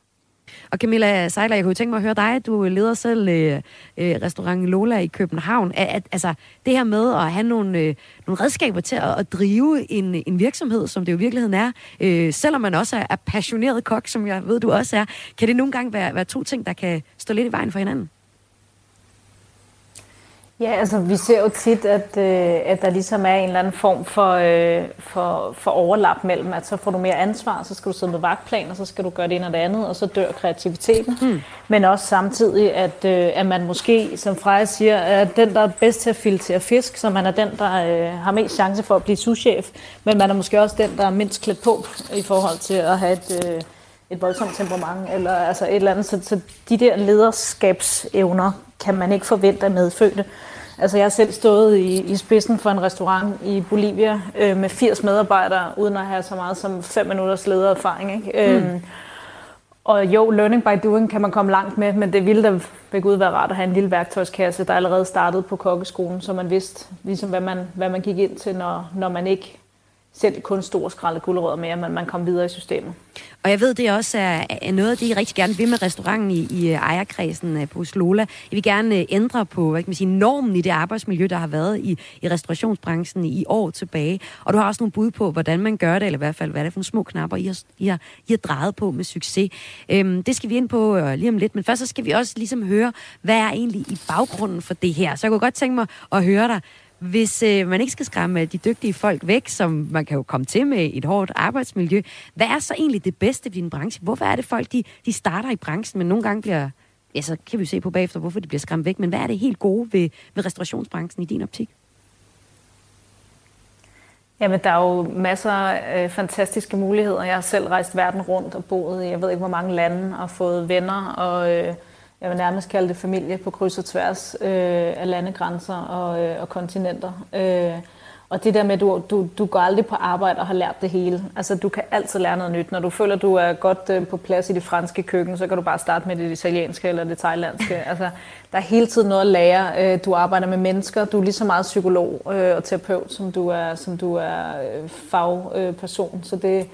Og Camilla Seiler, jeg kunne tænke mig at høre dig. Du leder selv øh, øh restaurant Lola i København. At, at, altså, det her med at have nogle, øh, nogle redskaber til at, at drive en, en virksomhed, som det jo i virkeligheden er, øh, selvom man også er, er passioneret kok, som jeg ved, du også er, kan det nogle gange være, være to ting, der kan stå lidt i vejen for hinanden? Ja, altså vi ser jo tit, at, øh, at der ligesom er en eller anden form for, øh, for, for overlap mellem, at så får du mere ansvar, så skal du sidde med vagtplan, og så skal du gøre det ene og det andet, og så dør kreativiteten. Mm. Men også samtidig, at, øh, at man måske, som Freja siger, er den, der er bedst til at filtrere fisk, så man er den, der øh, har mest chance for at blive souschef, men man er måske også den, der er mindst klædt på i forhold til at have et... Øh, et voldsomt temperament, eller altså et eller andet. Så, så de der lederskabsevner kan man ikke forvente af medfødte. Altså jeg har selv stået i, i spidsen for en restaurant i Bolivia øh, med 80 medarbejdere, uden at have så meget som 5 minutters ledererfaring. Ikke? Mm. Øhm, og jo, learning by doing kan man komme langt med, men det ville da ved Gud være rart at have en lille værktøjskasse, der allerede startede på kokkeskolen, så man vidste, ligesom, hvad, man, hvad man gik ind til, når, når man ikke selv kun stor skralde gulerødder mere, men man kom videre i systemet. Og jeg ved, det også er, er noget af det, I rigtig gerne vil med restauranten i, i øh, ejerkredsen øh, på Slola. I vil gerne øh, ændre på hvad kan man sige, normen i det arbejdsmiljø, der har været i, i restaurationsbranchen i år tilbage. Og du har også nogle bud på, hvordan man gør det, eller i hvert fald, hvad er det for nogle små knapper, I har, I har, I har drejet på med succes. Øhm, det skal vi ind på øh, lige om lidt, men først så skal vi også ligesom høre, hvad er egentlig i baggrunden for det her. Så jeg kunne godt tænke mig at høre dig, hvis øh, man ikke skal skræmme de dygtige folk væk, som man kan jo komme til med et hårdt arbejdsmiljø, hvad er så egentlig det bedste ved din branche? Hvorfor er det folk, de, de starter i branchen, men nogle gange bliver, ja, så kan vi se på bagefter, hvorfor de bliver skræmt væk, men hvad er det helt gode ved, ved restaurationsbranchen i din optik? Jamen, der er jo masser af øh, fantastiske muligheder. Jeg har selv rejst verden rundt og boet i, jeg ved ikke hvor mange lande, og fået venner og... Øh, jeg vil nærmest kalde det familie på kryds og tværs øh, af landegrænser og, øh, og kontinenter. Øh, og det der med, at du, du, du går aldrig på arbejde og har lært det hele. Altså, du kan altid lære noget nyt. Når du føler, at du er godt øh, på plads i det franske køkken, så kan du bare starte med det italienske eller det thailandske. <laughs> Altså, der er hele tiden noget at lære. Øh, du arbejder med mennesker. Du er lige så meget psykolog øh, og terapeut, som du er, som du er øh, fagperson. Så det,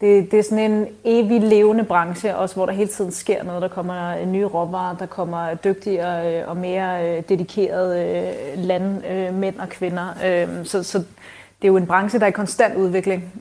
det, det er sådan en evig levende branche, også hvor der hele tiden sker noget. Der kommer øh, nye råvarer, der kommer øh, dygtigere øh, og mere dedikerede landmænd og kvinder. Øhm, så, så det er jo en branche, der er i konstant udvikling.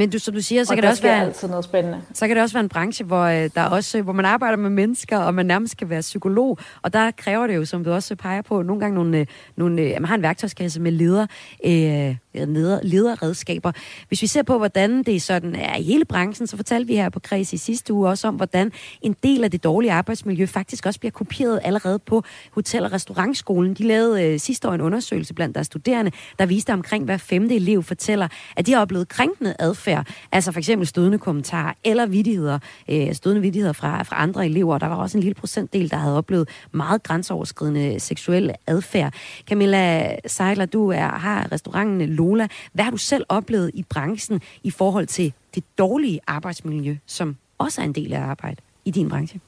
Men du, som du siger, så kan det også være altid noget spændende. Så kan det også være en branche, hvor der også hvor man arbejder med mennesker, og man nærmest skal være psykolog. Og der kræver det jo, som du også peger på, nogle gange nogle, nogle man har en værktøjskasse med leder. Øh, leder, lederredskaber. Hvis vi ser på, hvordan det sådan er i hele branchen, så fortalte vi her på Kreds i sidste uge også om, hvordan en del af det dårlige arbejdsmiljø faktisk også bliver kopieret allerede på Hotel- og Restaurantskolen. De lavede øh, sidste år en undersøgelse blandt deres studerende, der viste omkring hver femte elev fortæller, at de har oplevet krænkende adfærd, altså for eksempel stødende kommentarer eller vidigheder, øh, stødende vidigheder fra, fra andre elever. Der var også en lille procentdel, der havde oplevet meget grænseoverskridende seksuel adfærd. Camilla Seiler, du er, har restauranten Lola. Hvad har du selv oplevet i branchen i forhold til det dårlige arbejdsmiljø, som også er en del af arbejdet i din branche?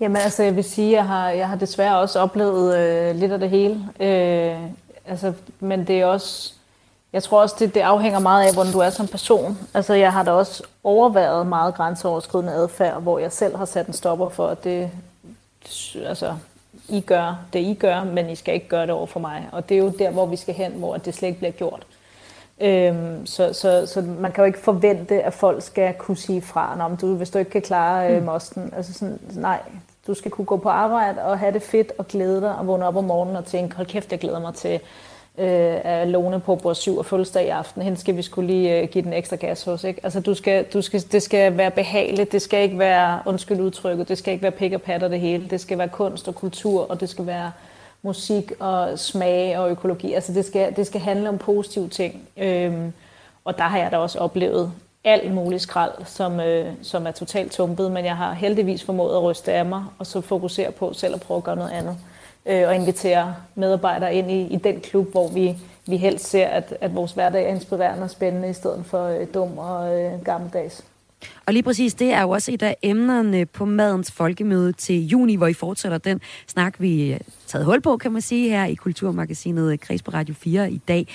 Jamen altså, jeg vil sige, jeg har, jeg har desværre også oplevet øh, lidt af det hele. Øh, altså, men det er også, jeg tror også, det, det afhænger meget af, hvordan du er som person. Altså, jeg har da også overværet meget grænseoverskridende adfærd, hvor jeg selv har sat en stopper for, at det, altså, i gør det, I gør, men I skal ikke gøre det over for mig. Og det er jo der, hvor vi skal hen, hvor det slet ikke bliver gjort. Øhm, så, så, så man kan jo ikke forvente, at folk skal kunne sige fra, Nå, du, hvis du ikke kan klare øh, mm. mosten. Altså sådan, nej, du skal kunne gå på arbejde og have det fedt og glæde dig og vågne op om morgenen og tænke, hold kæft, jeg glæder mig til øh, af Lone på vores 7 og fødselsdag i aften. Hende skal vi skulle lige øh, give den ekstra gas hos. Ikke? Altså, du skal, du skal, det skal være behageligt, det skal ikke være, undskyld udtrykket, det skal ikke være pik og patter det hele. Det skal være kunst og kultur, og det skal være musik og smag og økologi. Altså, det skal, det skal handle om positive ting. Øhm, og der har jeg da også oplevet alt muligt skrald, som, øh, som er totalt tumpet, men jeg har heldigvis formået at ryste af mig, og så fokusere på selv at prøve at gøre noget andet øh, og invitere medarbejdere ind i, i den klub, hvor vi, vi helst ser, at, at vores hverdag er inspirerende og spændende, i stedet for øh, dum og øh, gammeldags. Og lige præcis, det er jo også et af emnerne på Madens Folkemøde til juni, hvor I fortsætter den snak, vi øh, taget hul på, kan man sige, her i Kulturmagasinet øh, Kreds på Radio 4 i dag.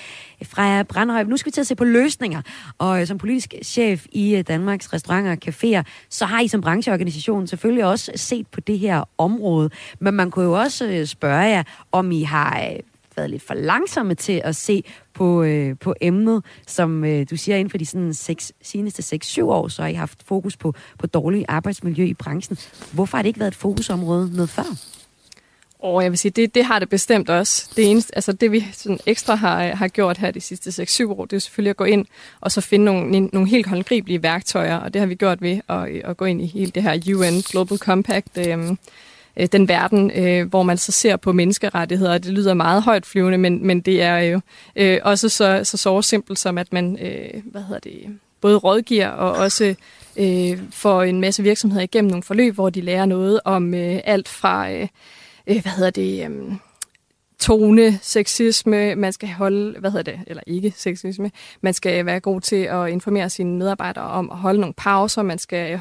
Freja Brandhøj, nu skal vi til at se på løsninger. Og øh, som politisk chef i Danmarks Restauranter og Caféer, så har I som brancheorganisation selvfølgelig også set på det her område. Men man kunne jo også spørge jer, om I har været lidt for langsomme til at se på, øh, på emnet, som øh, du siger, inden for de sådan seks, seneste 6-7 år, så har I haft fokus på, på dårlig arbejdsmiljø i branchen. Hvorfor har det ikke været et fokusområde noget før? Og jeg vil sige, det, det har det bestemt også. Det eneste, altså det vi sådan ekstra har, har gjort her de sidste 6-7 år, det er selvfølgelig at gå ind og så finde nogle, nogle helt håndgribelige værktøjer, og det har vi gjort ved at, øh, at gå ind i hele det her UN Global Compact, øh, øh, den verden, øh, hvor man så ser på menneskerettigheder. Det lyder meget højt flyvende, men, men det er jo øh, også så, så så simpelt som, at man øh, hvad hedder det, både rådgiver og også øh, får en masse virksomheder igennem nogle forløb, hvor de lærer noget om øh, alt fra, øh, øh hvad hedder det... Øh, tone, sexisme, man skal holde, hvad hedder det, eller ikke sexisme, man skal være god til at informere sine medarbejdere om at holde nogle pauser, man skal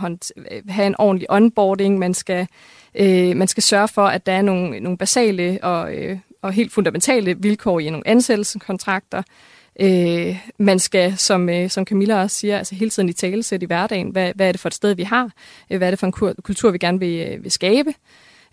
have en ordentlig onboarding, man skal, øh, man skal sørge for, at der er nogle, nogle basale og, øh, og helt fundamentale vilkår i nogle ansættelseskontrakter. Øh, man skal, som, øh, som Camilla også siger, altså hele tiden i talesæt i hverdagen, hvad, hvad er det for et sted, vi har? Øh, hvad er det for en kultur, vi gerne vil, øh, vil skabe?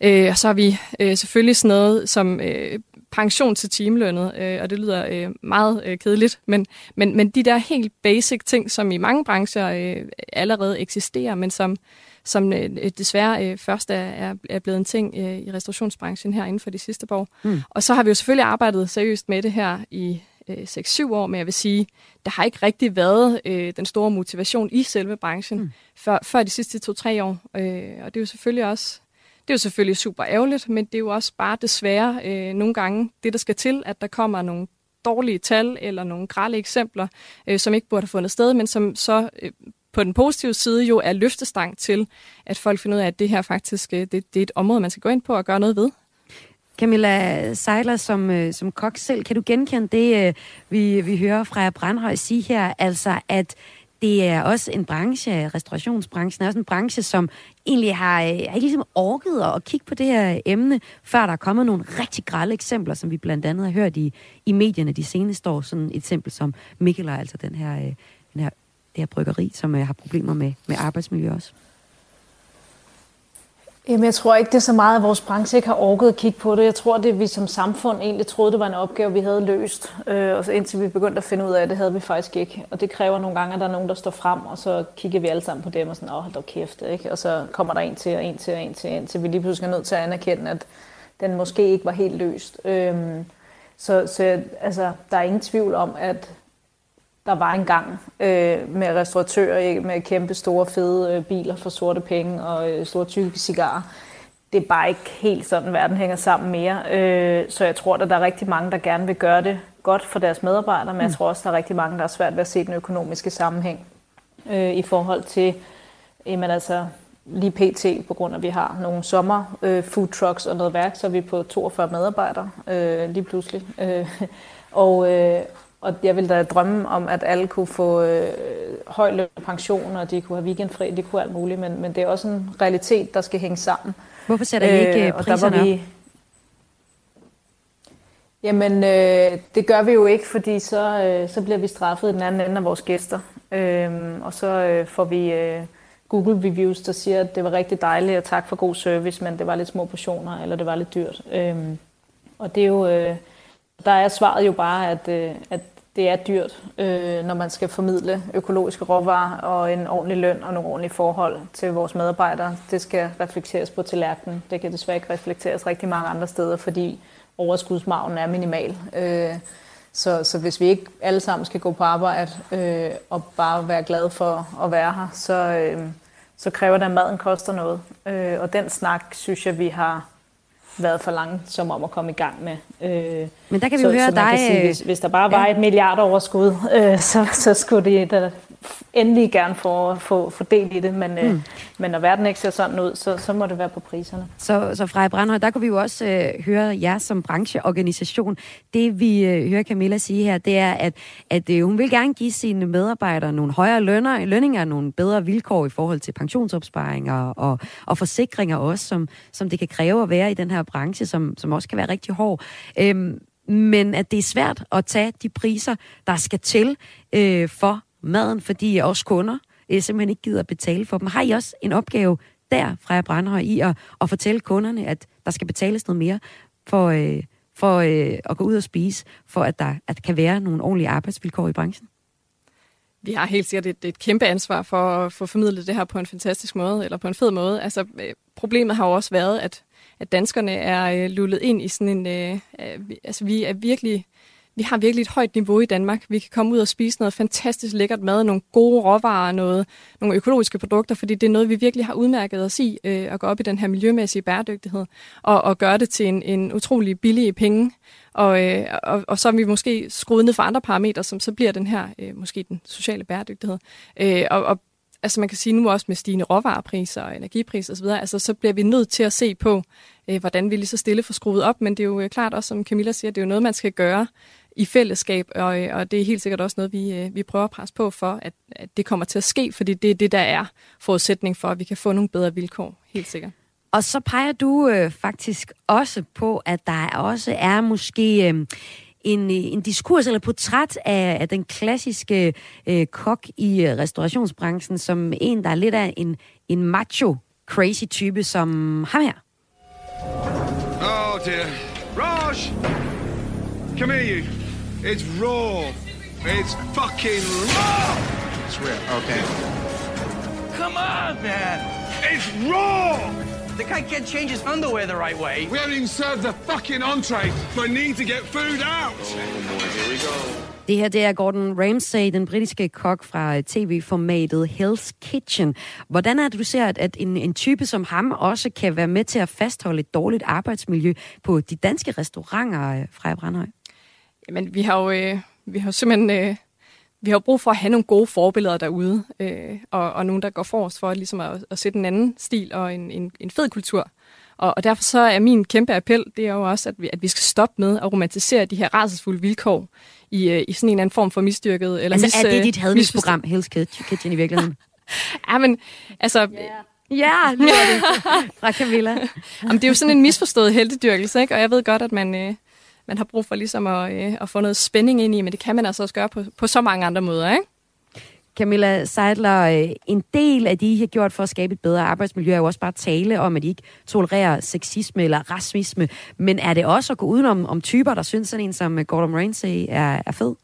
Øh, og så har vi øh, selvfølgelig sådan noget som øh, pension til timelønnet, øh, og det lyder øh, meget øh, kedeligt, men, men, men de der helt basic ting, som i mange brancher øh, allerede eksisterer, men som, som øh, desværre øh, først er, er, blevet en ting øh, i restaurationsbranchen her inden for de sidste år. Mm. Og så har vi jo selvfølgelig arbejdet seriøst med det her i øh, 6-7 år, men jeg vil sige, der har ikke rigtig været øh, den store motivation i selve branchen mm. før, før de sidste 2-3 år. Øh, og det er jo selvfølgelig også det er jo selvfølgelig super ærgerligt, men det er jo også bare desværre øh, nogle gange det, der skal til, at der kommer nogle dårlige tal eller nogle grælde eksempler, øh, som ikke burde have fundet sted, men som så øh, på den positive side jo er løftestang til, at folk finder ud af, at det her faktisk øh, det, det er et område, man skal gå ind på og gøre noget ved. Camilla Seiler, som, øh, som kok selv, kan du genkende det, øh, vi, vi hører fra Brandhøj sige her, altså at det er også en branche, restaurationsbranchen er også en branche, som egentlig har, øh, har ikke ligesom orket at kigge på det her emne, før der er kommet nogle rigtig grælde eksempler, som vi blandt andet har hørt i, i medierne de seneste år. Sådan et eksempel som Mikkeler, altså den her, øh, den her, det her bryggeri, som øh, har problemer med, med arbejdsmiljø også. Jamen, jeg tror ikke, det er så meget, at vores branche ikke har orket at kigge på det. Jeg tror, det vi som samfund egentlig troede, det var en opgave, vi havde løst. Øh, og så indtil vi begyndte at finde ud af, at det havde vi faktisk ikke. Og det kræver nogle gange, at der er nogen, der står frem, og så kigger vi alle sammen på dem og sådan, åh, hold da kæft, ikke? Og så kommer der en til, og en til, og en til, indtil vi lige pludselig er nødt til at anerkende, at den måske ikke var helt løst. Øh, så, så altså, der er ingen tvivl om, at der var engang øh, med restauratører med kæmpe store fede øh, biler for sorte penge og øh, store tykke cigarer. Det er bare ikke helt sådan, verden hænger sammen mere. Øh, så jeg tror, at der er rigtig mange, der gerne vil gøre det godt for deres medarbejdere, men jeg mm. tror også, der er rigtig mange, der er svært ved at se den økonomiske sammenhæng øh, i forhold til, jamen altså, lige pt. på grund af, at vi har nogle sommer øh, food trucks og noget værk, så er vi på 42 medarbejdere øh, lige pludselig. Øh, <laughs> og, øh, og jeg ville da drømme om, at alle kunne få øh, høj løn og pension, og de kunne have weekendfri, de kunne alt muligt, men, men det er også en realitet, der skal hænge sammen. Hvorfor sætter I ikke øh, priserne der var vi, Jamen, øh, det gør vi jo ikke, fordi så, øh, så bliver vi straffet i den anden ende af vores gæster. Øh, og så øh, får vi øh, Google reviews, der siger, at det var rigtig dejligt, og tak for god service, men det var lidt små portioner, eller det var lidt dyrt. Øh, og det er jo... Øh, der er svaret jo bare, at, øh, at det er dyrt, øh, når man skal formidle økologiske råvarer og en ordentlig løn og nogle ordentlige forhold til vores medarbejdere. Det skal reflekteres på tallerkenen. Det kan desværre ikke reflekteres rigtig mange andre steder, fordi overskudsmagen er minimal. Øh, så, så hvis vi ikke alle sammen skal gå på arbejde øh, og bare være glade for at være her, så, øh, så kræver det, at maden koster noget. Øh, og den snak, synes jeg, vi har været for langt som om at komme i gang med. Øh, Men der kan vi jo høre så dig... Sige, hvis, hvis der bare var ja. et milliard overskud, øh, så, så skulle det da endelig gerne få, få, få del i det, men, øh, mm. øh, men når verden ikke ser sådan ud, så, så må det være på priserne. Så, så Freja Brandhøj, der kunne vi jo også øh, høre jer som brancheorganisation. Det vi øh, hører Camilla sige her, det er, at, at øh, hun vil gerne give sine medarbejdere nogle højere lønner, lønninger, nogle bedre vilkår i forhold til pensionsopsparinger og, og forsikringer også, som, som det kan kræve at være i den her branche, som, som også kan være rigtig hård. Øhm, men at det er svært at tage de priser, der skal til øh, for maden, fordi også kunder øh, simpelthen ikke gider betale for dem. Har I også en opgave der fra Brandhøj i at, at fortælle kunderne, at der skal betales noget mere for, øh, for øh, at gå ud og spise, for at der at kan være nogle ordentlige arbejdsvilkår i branchen? Vi har helt sikkert et, et kæmpe ansvar for at få formidlet det her på en fantastisk måde, eller på en fed måde. Altså, øh, problemet har jo også været, at, at danskerne er øh, lullet ind i sådan en... Øh, øh, altså, vi er virkelig vi har virkelig et højt niveau i Danmark. Vi kan komme ud og spise noget fantastisk lækkert mad, nogle gode råvarer, noget, nogle økologiske produkter, fordi det er noget, vi virkelig har udmærket os i, øh, at gå op i den her miljømæssige bæredygtighed, og, og gøre det til en, en utrolig billig penge. Og, øh, og, og så er vi måske skruet ned for andre parametre, som så bliver den her, øh, måske den sociale bæredygtighed. Øh, og, og altså man kan sige nu også med stigende råvarepriser og energipriser osv., altså så bliver vi nødt til at se på, øh, hvordan vi lige så stille får skruet op, men det er jo øh, klart også, som Camilla siger, det er jo noget, man skal gøre i fællesskab, og, øh, og det er helt sikkert også noget, vi, øh, vi prøver at presse på for, at, at det kommer til at ske, fordi det er det, der er forudsætning for, at vi kan få nogle bedre vilkår, helt sikkert. Og så peger du øh, faktisk også på, at der også er måske øh, en, en diskurs eller portræt af, af den klassiske øh, kok i øh, restaurationsbranchen som en, der er lidt af en, en macho crazy type som ham her. Oh dear. Raj! Come here, you. It's raw. It's fucking raw! It's real. Okay. Come on, man! It's raw! The guy can't change his underwear the right way. We haven't even served the fucking entree, so I need to get food out! Oh boy, here we go. Det her det er Gordon Ramsay, den britiske kok fra tv-formatet Hell's Kitchen. Hvordan er det, du ser, at en, en type som ham også kan være med til at fastholde et dårligt arbejdsmiljø på de danske restauranter, Freja Brandhøj? Jamen, vi har jo, øh, vi har simpelthen øh, vi har brug for at have nogle gode forbilleder derude, øh, og, og nogen, der går forrest for ligesom at, at sætte en anden stil og en, en, en fed kultur. Og, og derfor så er min kæmpe appel, det er jo også, at vi, at vi skal stoppe med at romantisere de her rædselsfulde vilkår i, øh, i sådan en eller anden form for misdyrket. Eller altså mis, er det øh, dit hadmisprogram, Hell's Kitchen i virkeligheden? <laughs> ja, men altså... Ja, nu er det fra Camilla. Jamen, det er jo sådan en misforstået heldedyrkelse, ikke? og jeg ved godt, at man, øh, man har brug for ligesom at, øh, at få noget spænding ind i, men det kan man altså også gøre på, på så mange andre måder, ikke? Camilla Seidler, øh, en del af det, I har gjort for at skabe et bedre arbejdsmiljø, er jo også bare tale om, at I ikke tolererer sexisme eller racisme. Men er det også at gå udenom om typer, der synes sådan en som Gordon Ramsay er, er fed?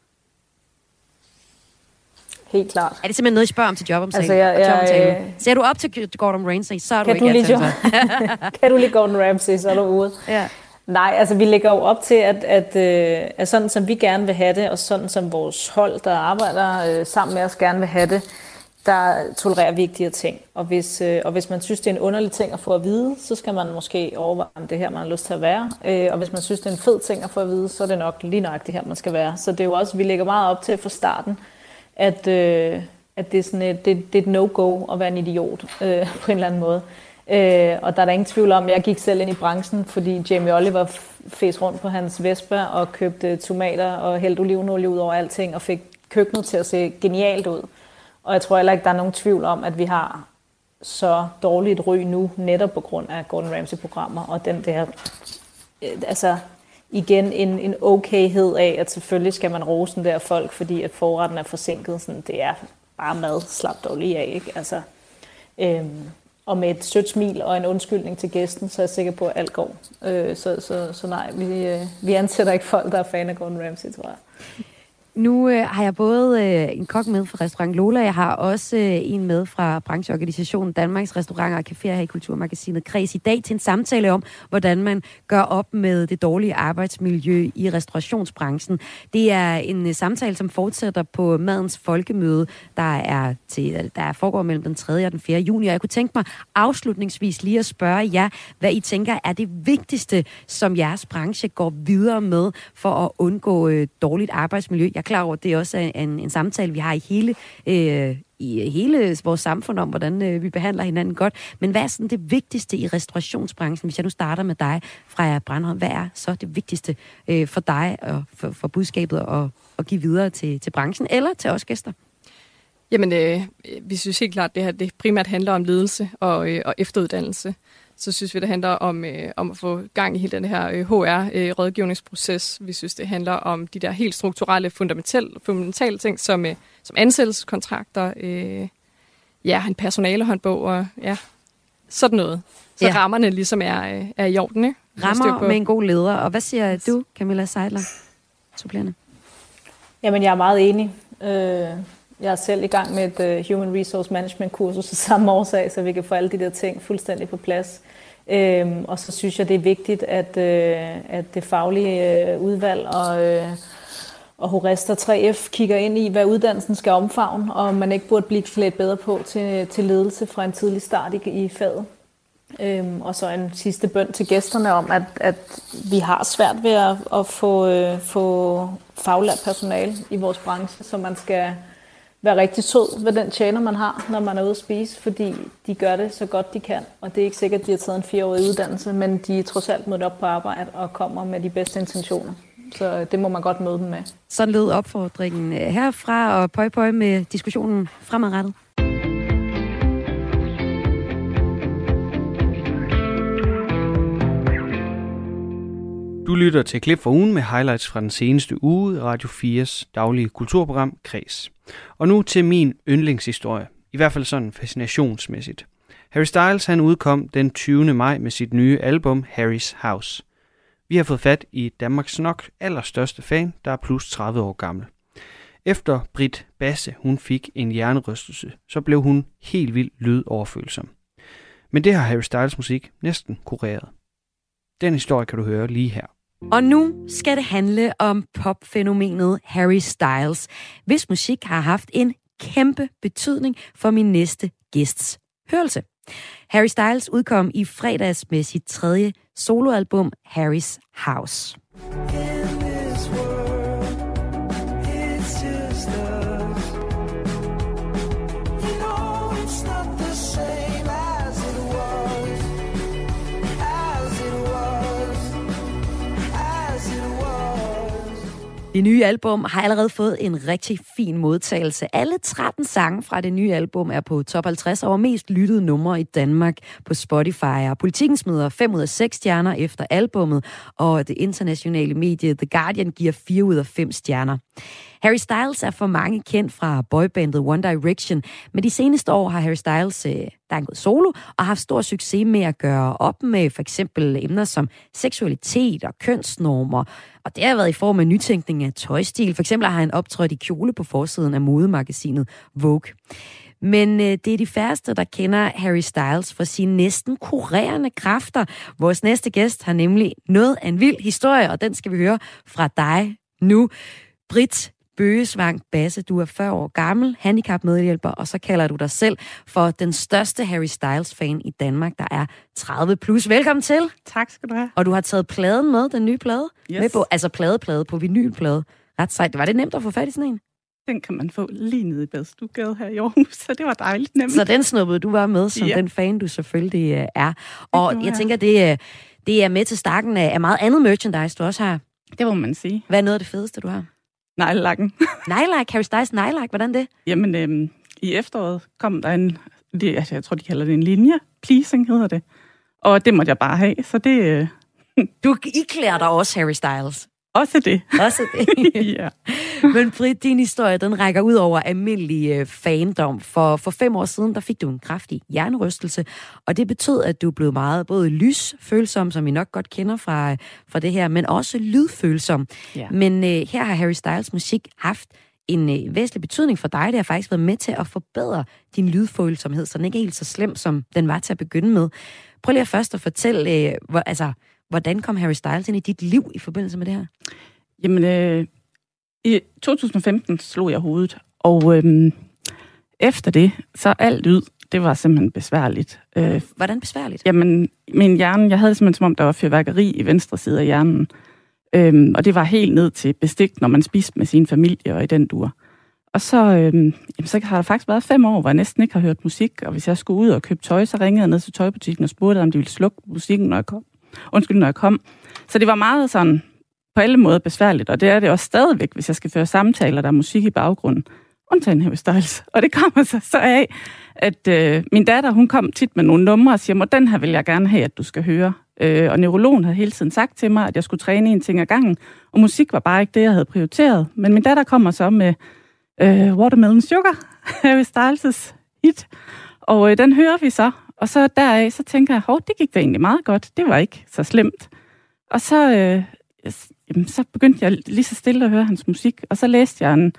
Helt klart. Er det simpelthen noget, I spørger om til jobomtalen? Altså, jeg, jeg, jeg, Ser du op til Gordon Ramsay, så er kan du ikke du lide <laughs> Kan du lide Gordon Ramsay, så er du ude. Ja. Nej, altså vi lægger jo op til, at, at, øh, at sådan som vi gerne vil have det, og sådan som vores hold, der arbejder øh, sammen med os, gerne vil have det, der tolererer vi ikke de her ting. Og hvis, øh, og hvis man synes, det er en underlig ting at få at vide, så skal man måske overveje, om det her, man har lyst til at være. Øh, og hvis man synes, det er en fed ting at få at vide, så er det nok lige nok det her, man skal være. Så det er jo også, vi lægger meget op til fra starten, at, øh, at det, er sådan et, det, det er et no-go at være en idiot øh, på en eller anden måde. Øh, og der er der ingen tvivl om, at jeg gik selv ind i branchen, fordi Jamie Oliver fæs rundt på hans Vespa og købte tomater og hældte olivenolie ud over alting og fik køkkenet til at se genialt ud. Og jeg tror heller ikke, der er nogen tvivl om, at vi har så dårligt ry nu, netop på grund af Gordon Ramsay-programmer og den der, øh, altså igen en, en okayhed af, at selvfølgelig skal man rose den der folk, fordi at forretten er forsinket. Sådan, det er bare mad, slap dog lige af, ikke? Altså, øhm, og med et sødt smil og en undskyldning til gæsten, så er jeg sikker på, at alt går. Øh, så, så, så nej, vi, øh, vi ansætter ikke folk, der er fan af Gordon Ramsay, tror jeg. Nu øh, har jeg både øh, en kok med fra restaurant Lola, jeg har også øh, en med fra brancheorganisationen Danmarks Restauranter og Caféer her i Kulturmagasinet Kreds i dag til en samtale om, hvordan man gør op med det dårlige arbejdsmiljø i restaurationsbranchen. Det er en øh, samtale, som fortsætter på Madens Folkemøde, der er til, øh, der foregår mellem den 3. og den 4. juni. Og jeg kunne tænke mig afslutningsvis lige at spørge jer, hvad I tænker er det vigtigste, som jeres branche går videre med for at undgå øh, dårligt arbejdsmiljø. Jeg klar over, at det også er en, en samtale, vi har i hele, øh, i hele vores samfund om, hvordan øh, vi behandler hinanden godt. Men hvad er sådan det vigtigste i restaurationsbranchen? Hvis jeg nu starter med dig, Freja Brandholm, hvad er så det vigtigste øh, for dig og for, for budskabet at, at give videre til, til branchen eller til os gæster? Jamen, øh, vi synes helt klart, at det her det primært handler om ledelse og, øh, og efteruddannelse så synes vi, det handler om, øh, om at få gang i hele den her øh, HR-rådgivningsproces. Øh, vi synes, det handler om de der helt strukturelle, fundamentale, fundamentale ting, som, øh, som ansættelseskontrakter, øh, ja, en personalehåndbog og ja, sådan noget. Så ja. rammerne ligesom er, øh, er i orden, ikke? Rammer med en god leder. Og hvad siger du, Camilla Seidler, supplerende? Jamen, jeg er meget enig. Øh, jeg er selv i gang med et uh, Human Resource Management kursus af samme årsag, så vi kan få alle de der ting fuldstændig på plads. Øhm, og så synes jeg, det er vigtigt, at, øh, at det faglige øh, udvalg og, øh, og Horesta 3F kigger ind i, hvad uddannelsen skal omfavne, og man ikke burde blive klædt bedre på til, til ledelse fra en tidlig start i, i faget. Øhm, og så en sidste bøn til gæsterne om, at, at vi har svært ved at, at få, øh, få faglært personale i vores branche, så man skal være rigtig sød ved den tjener, man har, når man er ude at spise, fordi de gør det så godt de kan. Og det er ikke sikkert, at de har taget en fireårig uddannelse, men de er trods alt mødt op på arbejde og kommer med de bedste intentioner. Så det må man godt møde dem med. Så lød opfordringen øh, herfra, og pøj pøj med diskussionen fremadrettet. Lytter til klip fra ugen med highlights fra den seneste uge i Radio 4's daglige kulturprogram Kres. Og nu til min yndlingshistorie. I hvert fald sådan fascinationsmæssigt. Harry Styles han udkom den 20. maj med sit nye album Harry's House. Vi har fået fat i Danmarks nok allerstørste fan, der er plus 30 år gammel. Efter Brit Basse hun fik en hjernerystelse, så blev hun helt vildt lydoverfølsom. Men det har Harry Styles musik næsten kureret. Den historie kan du høre lige her. Og nu skal det handle om popfænomenet Harry Styles, hvis musik har haft en kæmpe betydning for min næste gæsts hørelse. Harry Styles udkom i fredags med sit tredje soloalbum Harry's House. Det nye album har allerede fået en rigtig fin modtagelse. Alle 13 sange fra det nye album er på top 50 over mest lyttede numre i Danmark på Spotify. Og politikken smider 5 ud af 6 stjerner efter albummet, og det internationale medie The Guardian giver 4 ud af 5 stjerner. Harry Styles er for mange kendt fra boybandet One Direction, men de seneste år har Harry Styles øh, der er gået solo og har haft stor succes med at gøre op med for eksempel emner som seksualitet og kønsnormer. Og det har været i form af nytænkning af tøjstil. For eksempel har han optrådt i kjole på forsiden af modemagasinet Vogue. Men øh, det er de færreste, der kender Harry Styles for sine næsten kurerende kræfter. Vores næste gæst har nemlig noget af en vild historie, og den skal vi høre fra dig nu. Britt Bøgesvang Basse. Du er 40 år gammel, handicapmedhjælper, og så kalder du dig selv for den største Harry Styles-fan i Danmark, der er 30 plus. Velkommen til. Tak skal du have. Og du har taget pladen med, den nye plade. Yes. Med på, altså pladeplade på vinylplade. Ret sejt. Var det nemt at få fat i sådan en? Den kan man få lige nede i Badstugade her i Aarhus, så det var dejligt nemt. Så den snuppede du var med, som Ja. den fan, du selvfølgelig øh, er. Og jeg jeg. tænker, det, øh, det er med til stakken af af meget andet merchandise, du også har. Det må man sige. Hvad er noget af det fedeste, du har? Nejlakken. <laughs> Nylak, Harry Styles Nylak, hvordan det? Jamen, øhm, i efteråret kom der en, det, altså, jeg tror, de kalder det en linje. Pleasing hedder det. Og det måtte jeg bare have, så det øh, Du iklærer dig også Harry Styles. også det. Også det. <laughs> ja. <laughs> Men Britt, din historie, den rækker ud over almindelig øh, fandom. For, for fem år siden, der fik du en kraftig hjernerystelse, og det betød, at du blev meget både lysfølsom, som I nok godt kender fra, fra det her, men også lydfølsom. Ja. Men øh, her har Harry Styles musik haft en øh, væsentlig betydning for dig. Det har faktisk været med til at forbedre din lydfølsomhed, så den ikke er helt så slem, som den var til at begynde med. Prøv lige at først at fortælle, øh, hvor, altså, hvordan kom Harry Styles ind i dit liv i forbindelse med det her? Jamen, øh, i 2015 slog jeg hovedet, og øhm, efter det, så alt lyd, det var simpelthen besværligt. Øh, Hvordan besværligt? Jamen, min hjerne, jeg havde det simpelthen som om, der var fyrværkeri i venstre side af hjernen. Øhm, og det var helt ned til bestik, når man spiste med sin familie og i den dur. Og så, øhm, jamen, så har der faktisk været fem år, hvor jeg næsten ikke har hørt musik. Og hvis jeg skulle ud og købe tøj, så ringede jeg ned til tøjbutikken og spurgte, om de ville slukke musikken, når jeg kom. Undskyld, når jeg kom. Så det var meget sådan på alle måder besværligt. Og det er det også stadigvæk, hvis jeg skal føre samtaler, der er musik i baggrunden. Undtagen Harry Styles. <laughs> Og det kommer så, så af, at øh, min datter, hun kom tit med nogle numre og siger, må den her vil jeg gerne have, at du skal høre. Øh, og neurologen havde hele tiden sagt til mig, at jeg skulle træne en ting ad gangen. Og musik var bare ikke det, jeg havde prioriteret. Men min datter kommer så med øh, Watermelon Sugar, <laughs> Harry Styles' hit. Og øh, den hører vi så. Og så deraf, så tænker jeg, hov, det gik da egentlig meget godt. Det var ikke så slemt. Og så, øh, jamen, så begyndte jeg lige så stille at høre hans musik. Og så læste jeg en,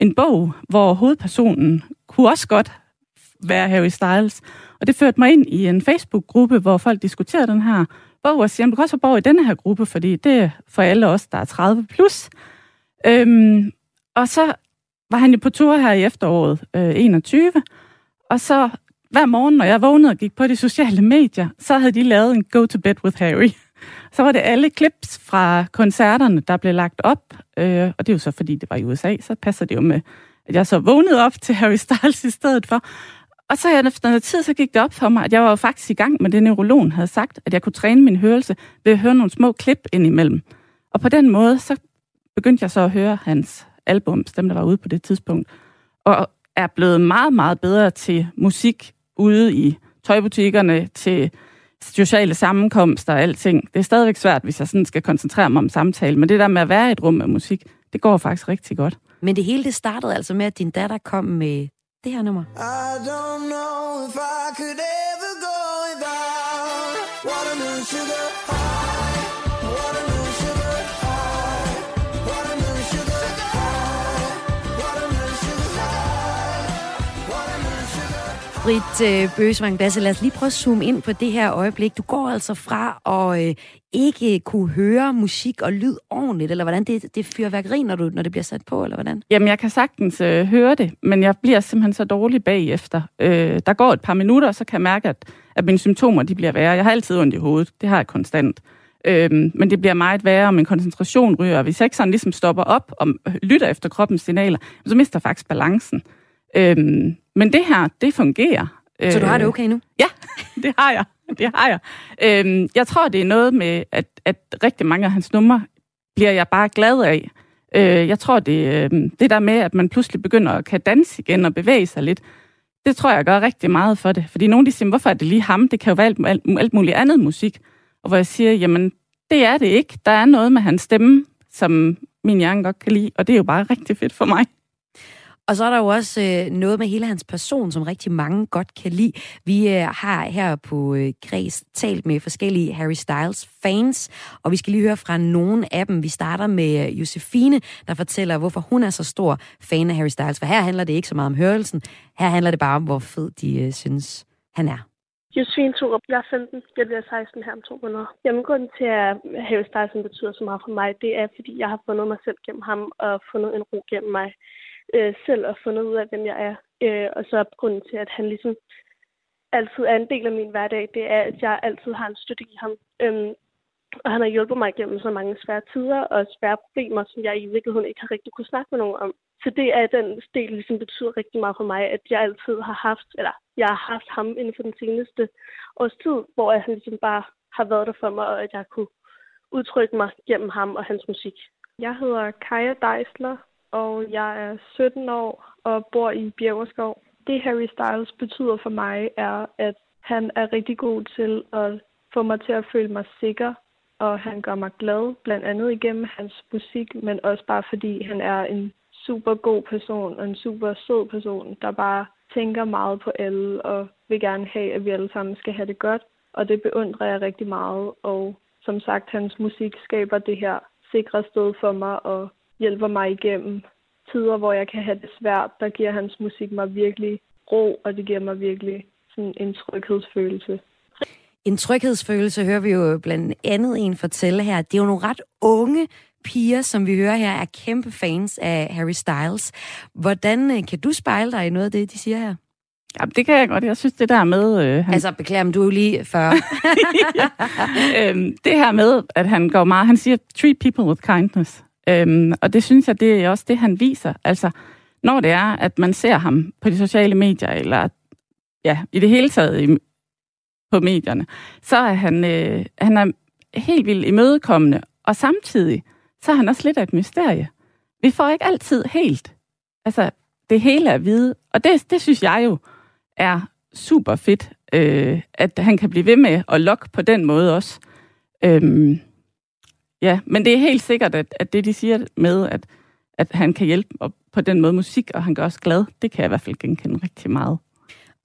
en bog, hvor hovedpersonen kunne også godt være Harry Styles. Og det førte mig ind i en Facebook-gruppe, hvor folk diskuterede den her bog, og siger, "Jamen, kan også have bog i denne her gruppe, fordi det er for alle os, der er 30 plus. Øhm, og så var han jo på tur her i efteråret øh, 21, og så hver morgen, når jeg vågnede og gik på de sociale medier, så havde de lavet en Go to Bed with Harry. Så var det alle clips fra koncerterne, der blev lagt op, øh, og det er jo så fordi, det var i USA, så passer det jo med, at jeg så vågnede op til Harry Styles i stedet for. Og så efter noget tid, så gik det op for mig, at jeg var jo faktisk i gang med det, neurologen havde sagt, at jeg kunne træne min hørelse ved at høre nogle små klip indimellem. Og på den måde, så begyndte jeg så at høre hans albums, dem der var ude på det tidspunkt, og er blevet meget, meget bedre til musik ude i tøjbutikkerne, til sociale sammenkomster og alting. Det er stadigvæk svært, hvis jeg sådan skal koncentrere mig om samtale, men det der med at være i et rum med musik, det går faktisk rigtig godt. Men det hele det startede altså med, at din datter kom med det her nummer. I don't know if I could ever Britt øh, Bøsvang Basse, lad os lige prøve at zoome ind på det her øjeblik. Du går altså fra at øh, ikke kunne høre musik og lyd ordentligt, eller hvordan det, det fyrværkeri, når, du, når det bliver sat på, eller hvordan? Jamen, jeg kan sagtens øh, høre det, men jeg bliver simpelthen så dårlig bagefter. Øh, der går et par minutter, og så kan jeg mærke, at, at mine symptomer de bliver værre. Jeg har altid ondt i hovedet. Det har jeg konstant. Øh, men det bliver meget værre, og min koncentration ryger. Hvis jeg ikke sådan ligesom stopper op og lytter efter kroppens signaler, så mister jeg faktisk balancen. Øh, men det her, det fungerer. Så du har det okay nu? Ja, <laughs> det har jeg. Det har jeg. Øhm, jeg tror, det er noget med, at, at rigtig mange af hans numre bliver jeg bare glad af. Øh, jeg tror, det, øh, det der med, at man pludselig begynder at kan danse igen og bevæge sig lidt, det tror jeg gør rigtig meget for det. Fordi nogle de siger, hvorfor er det lige ham? Det kan jo være alt, alt, alt muligt andet musik. Og hvor jeg siger, jamen, det er det ikke. Der er noget med hans stemme, som min hjerne godt kan lide, og det er jo bare rigtig fedt for mig. Og så er der jo også øh, noget med hele hans person, som rigtig mange godt kan lide. Vi øh, har her på øh, Græs talt med forskellige Harry Styles fans, og vi skal lige høre fra nogle af dem. Vi starter med øh, Josefine, der fortæller, hvorfor hun er så stor fan af Harry Styles. For her handler det ikke så meget om hørelsen. Her handler det bare om, hvor fed de øh, synes, han er. Josefine Torup, jeg er 15. Jeg bliver 16 her om to måneder. Jamen, grunden til, at Harry Styles betyder så meget for mig, det er, fordi jeg har fundet mig selv gennem ham og fundet en ro gennem mig øh, selv og fundet ud af, hvem jeg er. Øh, og så er grunden til, at han ligesom altid er en del af min hverdag, det er, at jeg altid har en støtte i ham. Øhm, og han har hjulpet mig gennem så mange svære tider og svære problemer, som jeg i virkeligheden ikke har rigtig kunne snakke med nogen om. Så det er den del, ligesom betyder rigtig meget for mig, at jeg altid har haft, eller jeg har haft ham inden for den seneste års tid, hvor han ligesom bare har været der for mig, og at jeg kunne udtrykke mig gennem ham og hans musik. Jeg hedder Kaja Deisler, og jeg er 17 år og bor i Bjergerskov. Det Harry Styles betyder for mig er, at han er rigtig god til at få mig til at føle mig sikker, og han gør mig glad, blandt andet igennem hans musik, men også bare fordi han er en super god person og en super sød person, der bare tænker meget på alle og vil gerne have, at vi alle sammen skal have det godt. Og det beundrer jeg rigtig meget, og som sagt, hans musik skaber det her sikre sted for mig og hjælper mig igennem tider, hvor jeg kan have det svært. Der giver hans musik mig virkelig ro, og det giver mig virkelig sådan en tryghedsfølelse. En tryghedsfølelse hører vi jo blandt andet en fortælle her. Det er jo nogle ret unge piger, som vi hører her, er kæmpe fans af Harry Styles. Hvordan øh, kan du spejle dig i noget af det, de siger her? Ja, det kan jeg godt. Jeg synes, det der med... Øh, han... Altså, beklager, men du er jo lige 40. <laughs> ja. øhm, det her med, at han går meget... Han siger, treat people with kindness. Øhm, og det synes jeg, det er også det, han viser. Altså, når det er, at man ser ham på de sociale medier, eller ja, i det hele taget i, på medierne, så er han, øh, han er helt vildt imødekommende, og samtidig, så er han også lidt af et mysterie. Vi får ikke altid helt, altså, det hele er hvide, og det, det synes jeg jo er super fedt, øh, at han kan blive ved med at lokke på den måde også. Øhm, Ja, men det er helt sikkert, at, at det, de siger med, at, at han kan hjælpe og på den måde musik, og han gør os glad, det kan jeg i hvert fald genkende rigtig meget.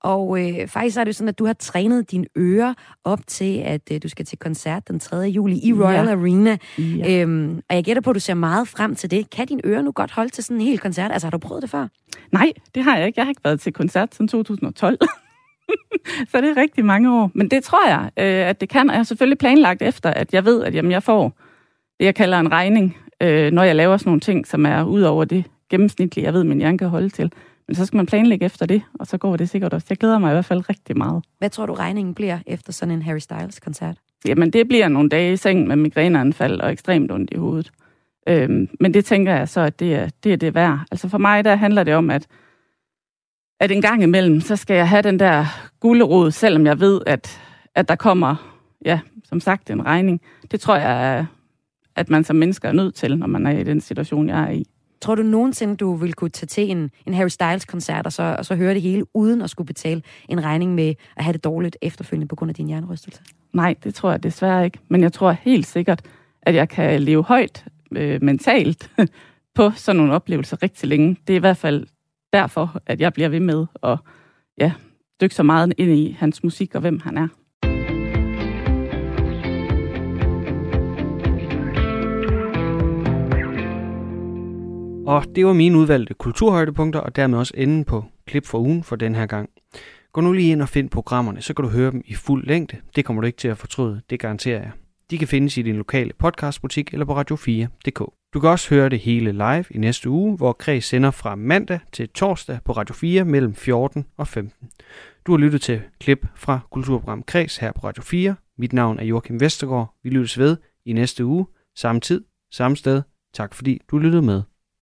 Og øh, faktisk er det jo sådan, at du har trænet dine ører op til, at øh, du skal til koncert den 3. juli i Royal ja. Arena. Ja. Øhm, og jeg gætter på, at du ser meget frem til det. Kan dine ører nu godt holde til sådan en hel koncert? Altså, har du prøvet det før? Nej, det har jeg ikke. Jeg har ikke været til koncert siden 2012. <laughs> Så det er rigtig mange år. Men det tror jeg, øh, at det kan. Og jeg har selvfølgelig planlagt efter, at jeg ved, at jamen, jeg får det, jeg kalder en regning, øh, når jeg laver sådan nogle ting, som er ud over det gennemsnitlige, jeg ved, min hjerne kan holde til. Men så skal man planlægge efter det, og så går det sikkert også. Jeg glæder mig i hvert fald rigtig meget. Hvad tror du, regningen bliver efter sådan en Harry Styles-koncert? Jamen, det bliver nogle dage i seng med migræneanfald og ekstremt ondt i hovedet. Øhm, men det tænker jeg så, at det er, det er det værd. Altså for mig, der handler det om, at, at en gang imellem, så skal jeg have den der gulderod, selvom jeg ved, at, at der kommer, ja, som sagt, en regning. Det tror jeg at man som menneske er nødt til, når man er i den situation, jeg er i. Tror du nogensinde, du vil kunne tage til en, en Harry Styles-koncert og så, og så høre det hele, uden at skulle betale en regning med at have det dårligt efterfølgende på grund af din hjernerystelse? Nej, det tror jeg desværre ikke. Men jeg tror helt sikkert, at jeg kan leve højt øh, mentalt <laughs> på sådan nogle oplevelser rigtig længe. Det er i hvert fald derfor, at jeg bliver ved med at ja, dykke så meget ind i hans musik og hvem han er. Og det var mine udvalgte kulturhøjdepunkter, og dermed også enden på klip for ugen for den her gang. Gå nu lige ind og find programmerne, så kan du høre dem i fuld længde. Det kommer du ikke til at fortryde, det garanterer jeg. De kan findes i din lokale podcastbutik eller på radio4.dk. Du kan også høre det hele live i næste uge, hvor Kreds sender fra mandag til torsdag på Radio 4 mellem 14 og 15. Du har lyttet til klip fra Kulturprogram Kreds her på Radio 4. Mit navn er Joachim Vestergaard. Vi lyttes ved i næste uge, samme tid, samme sted. Tak fordi du lyttede med.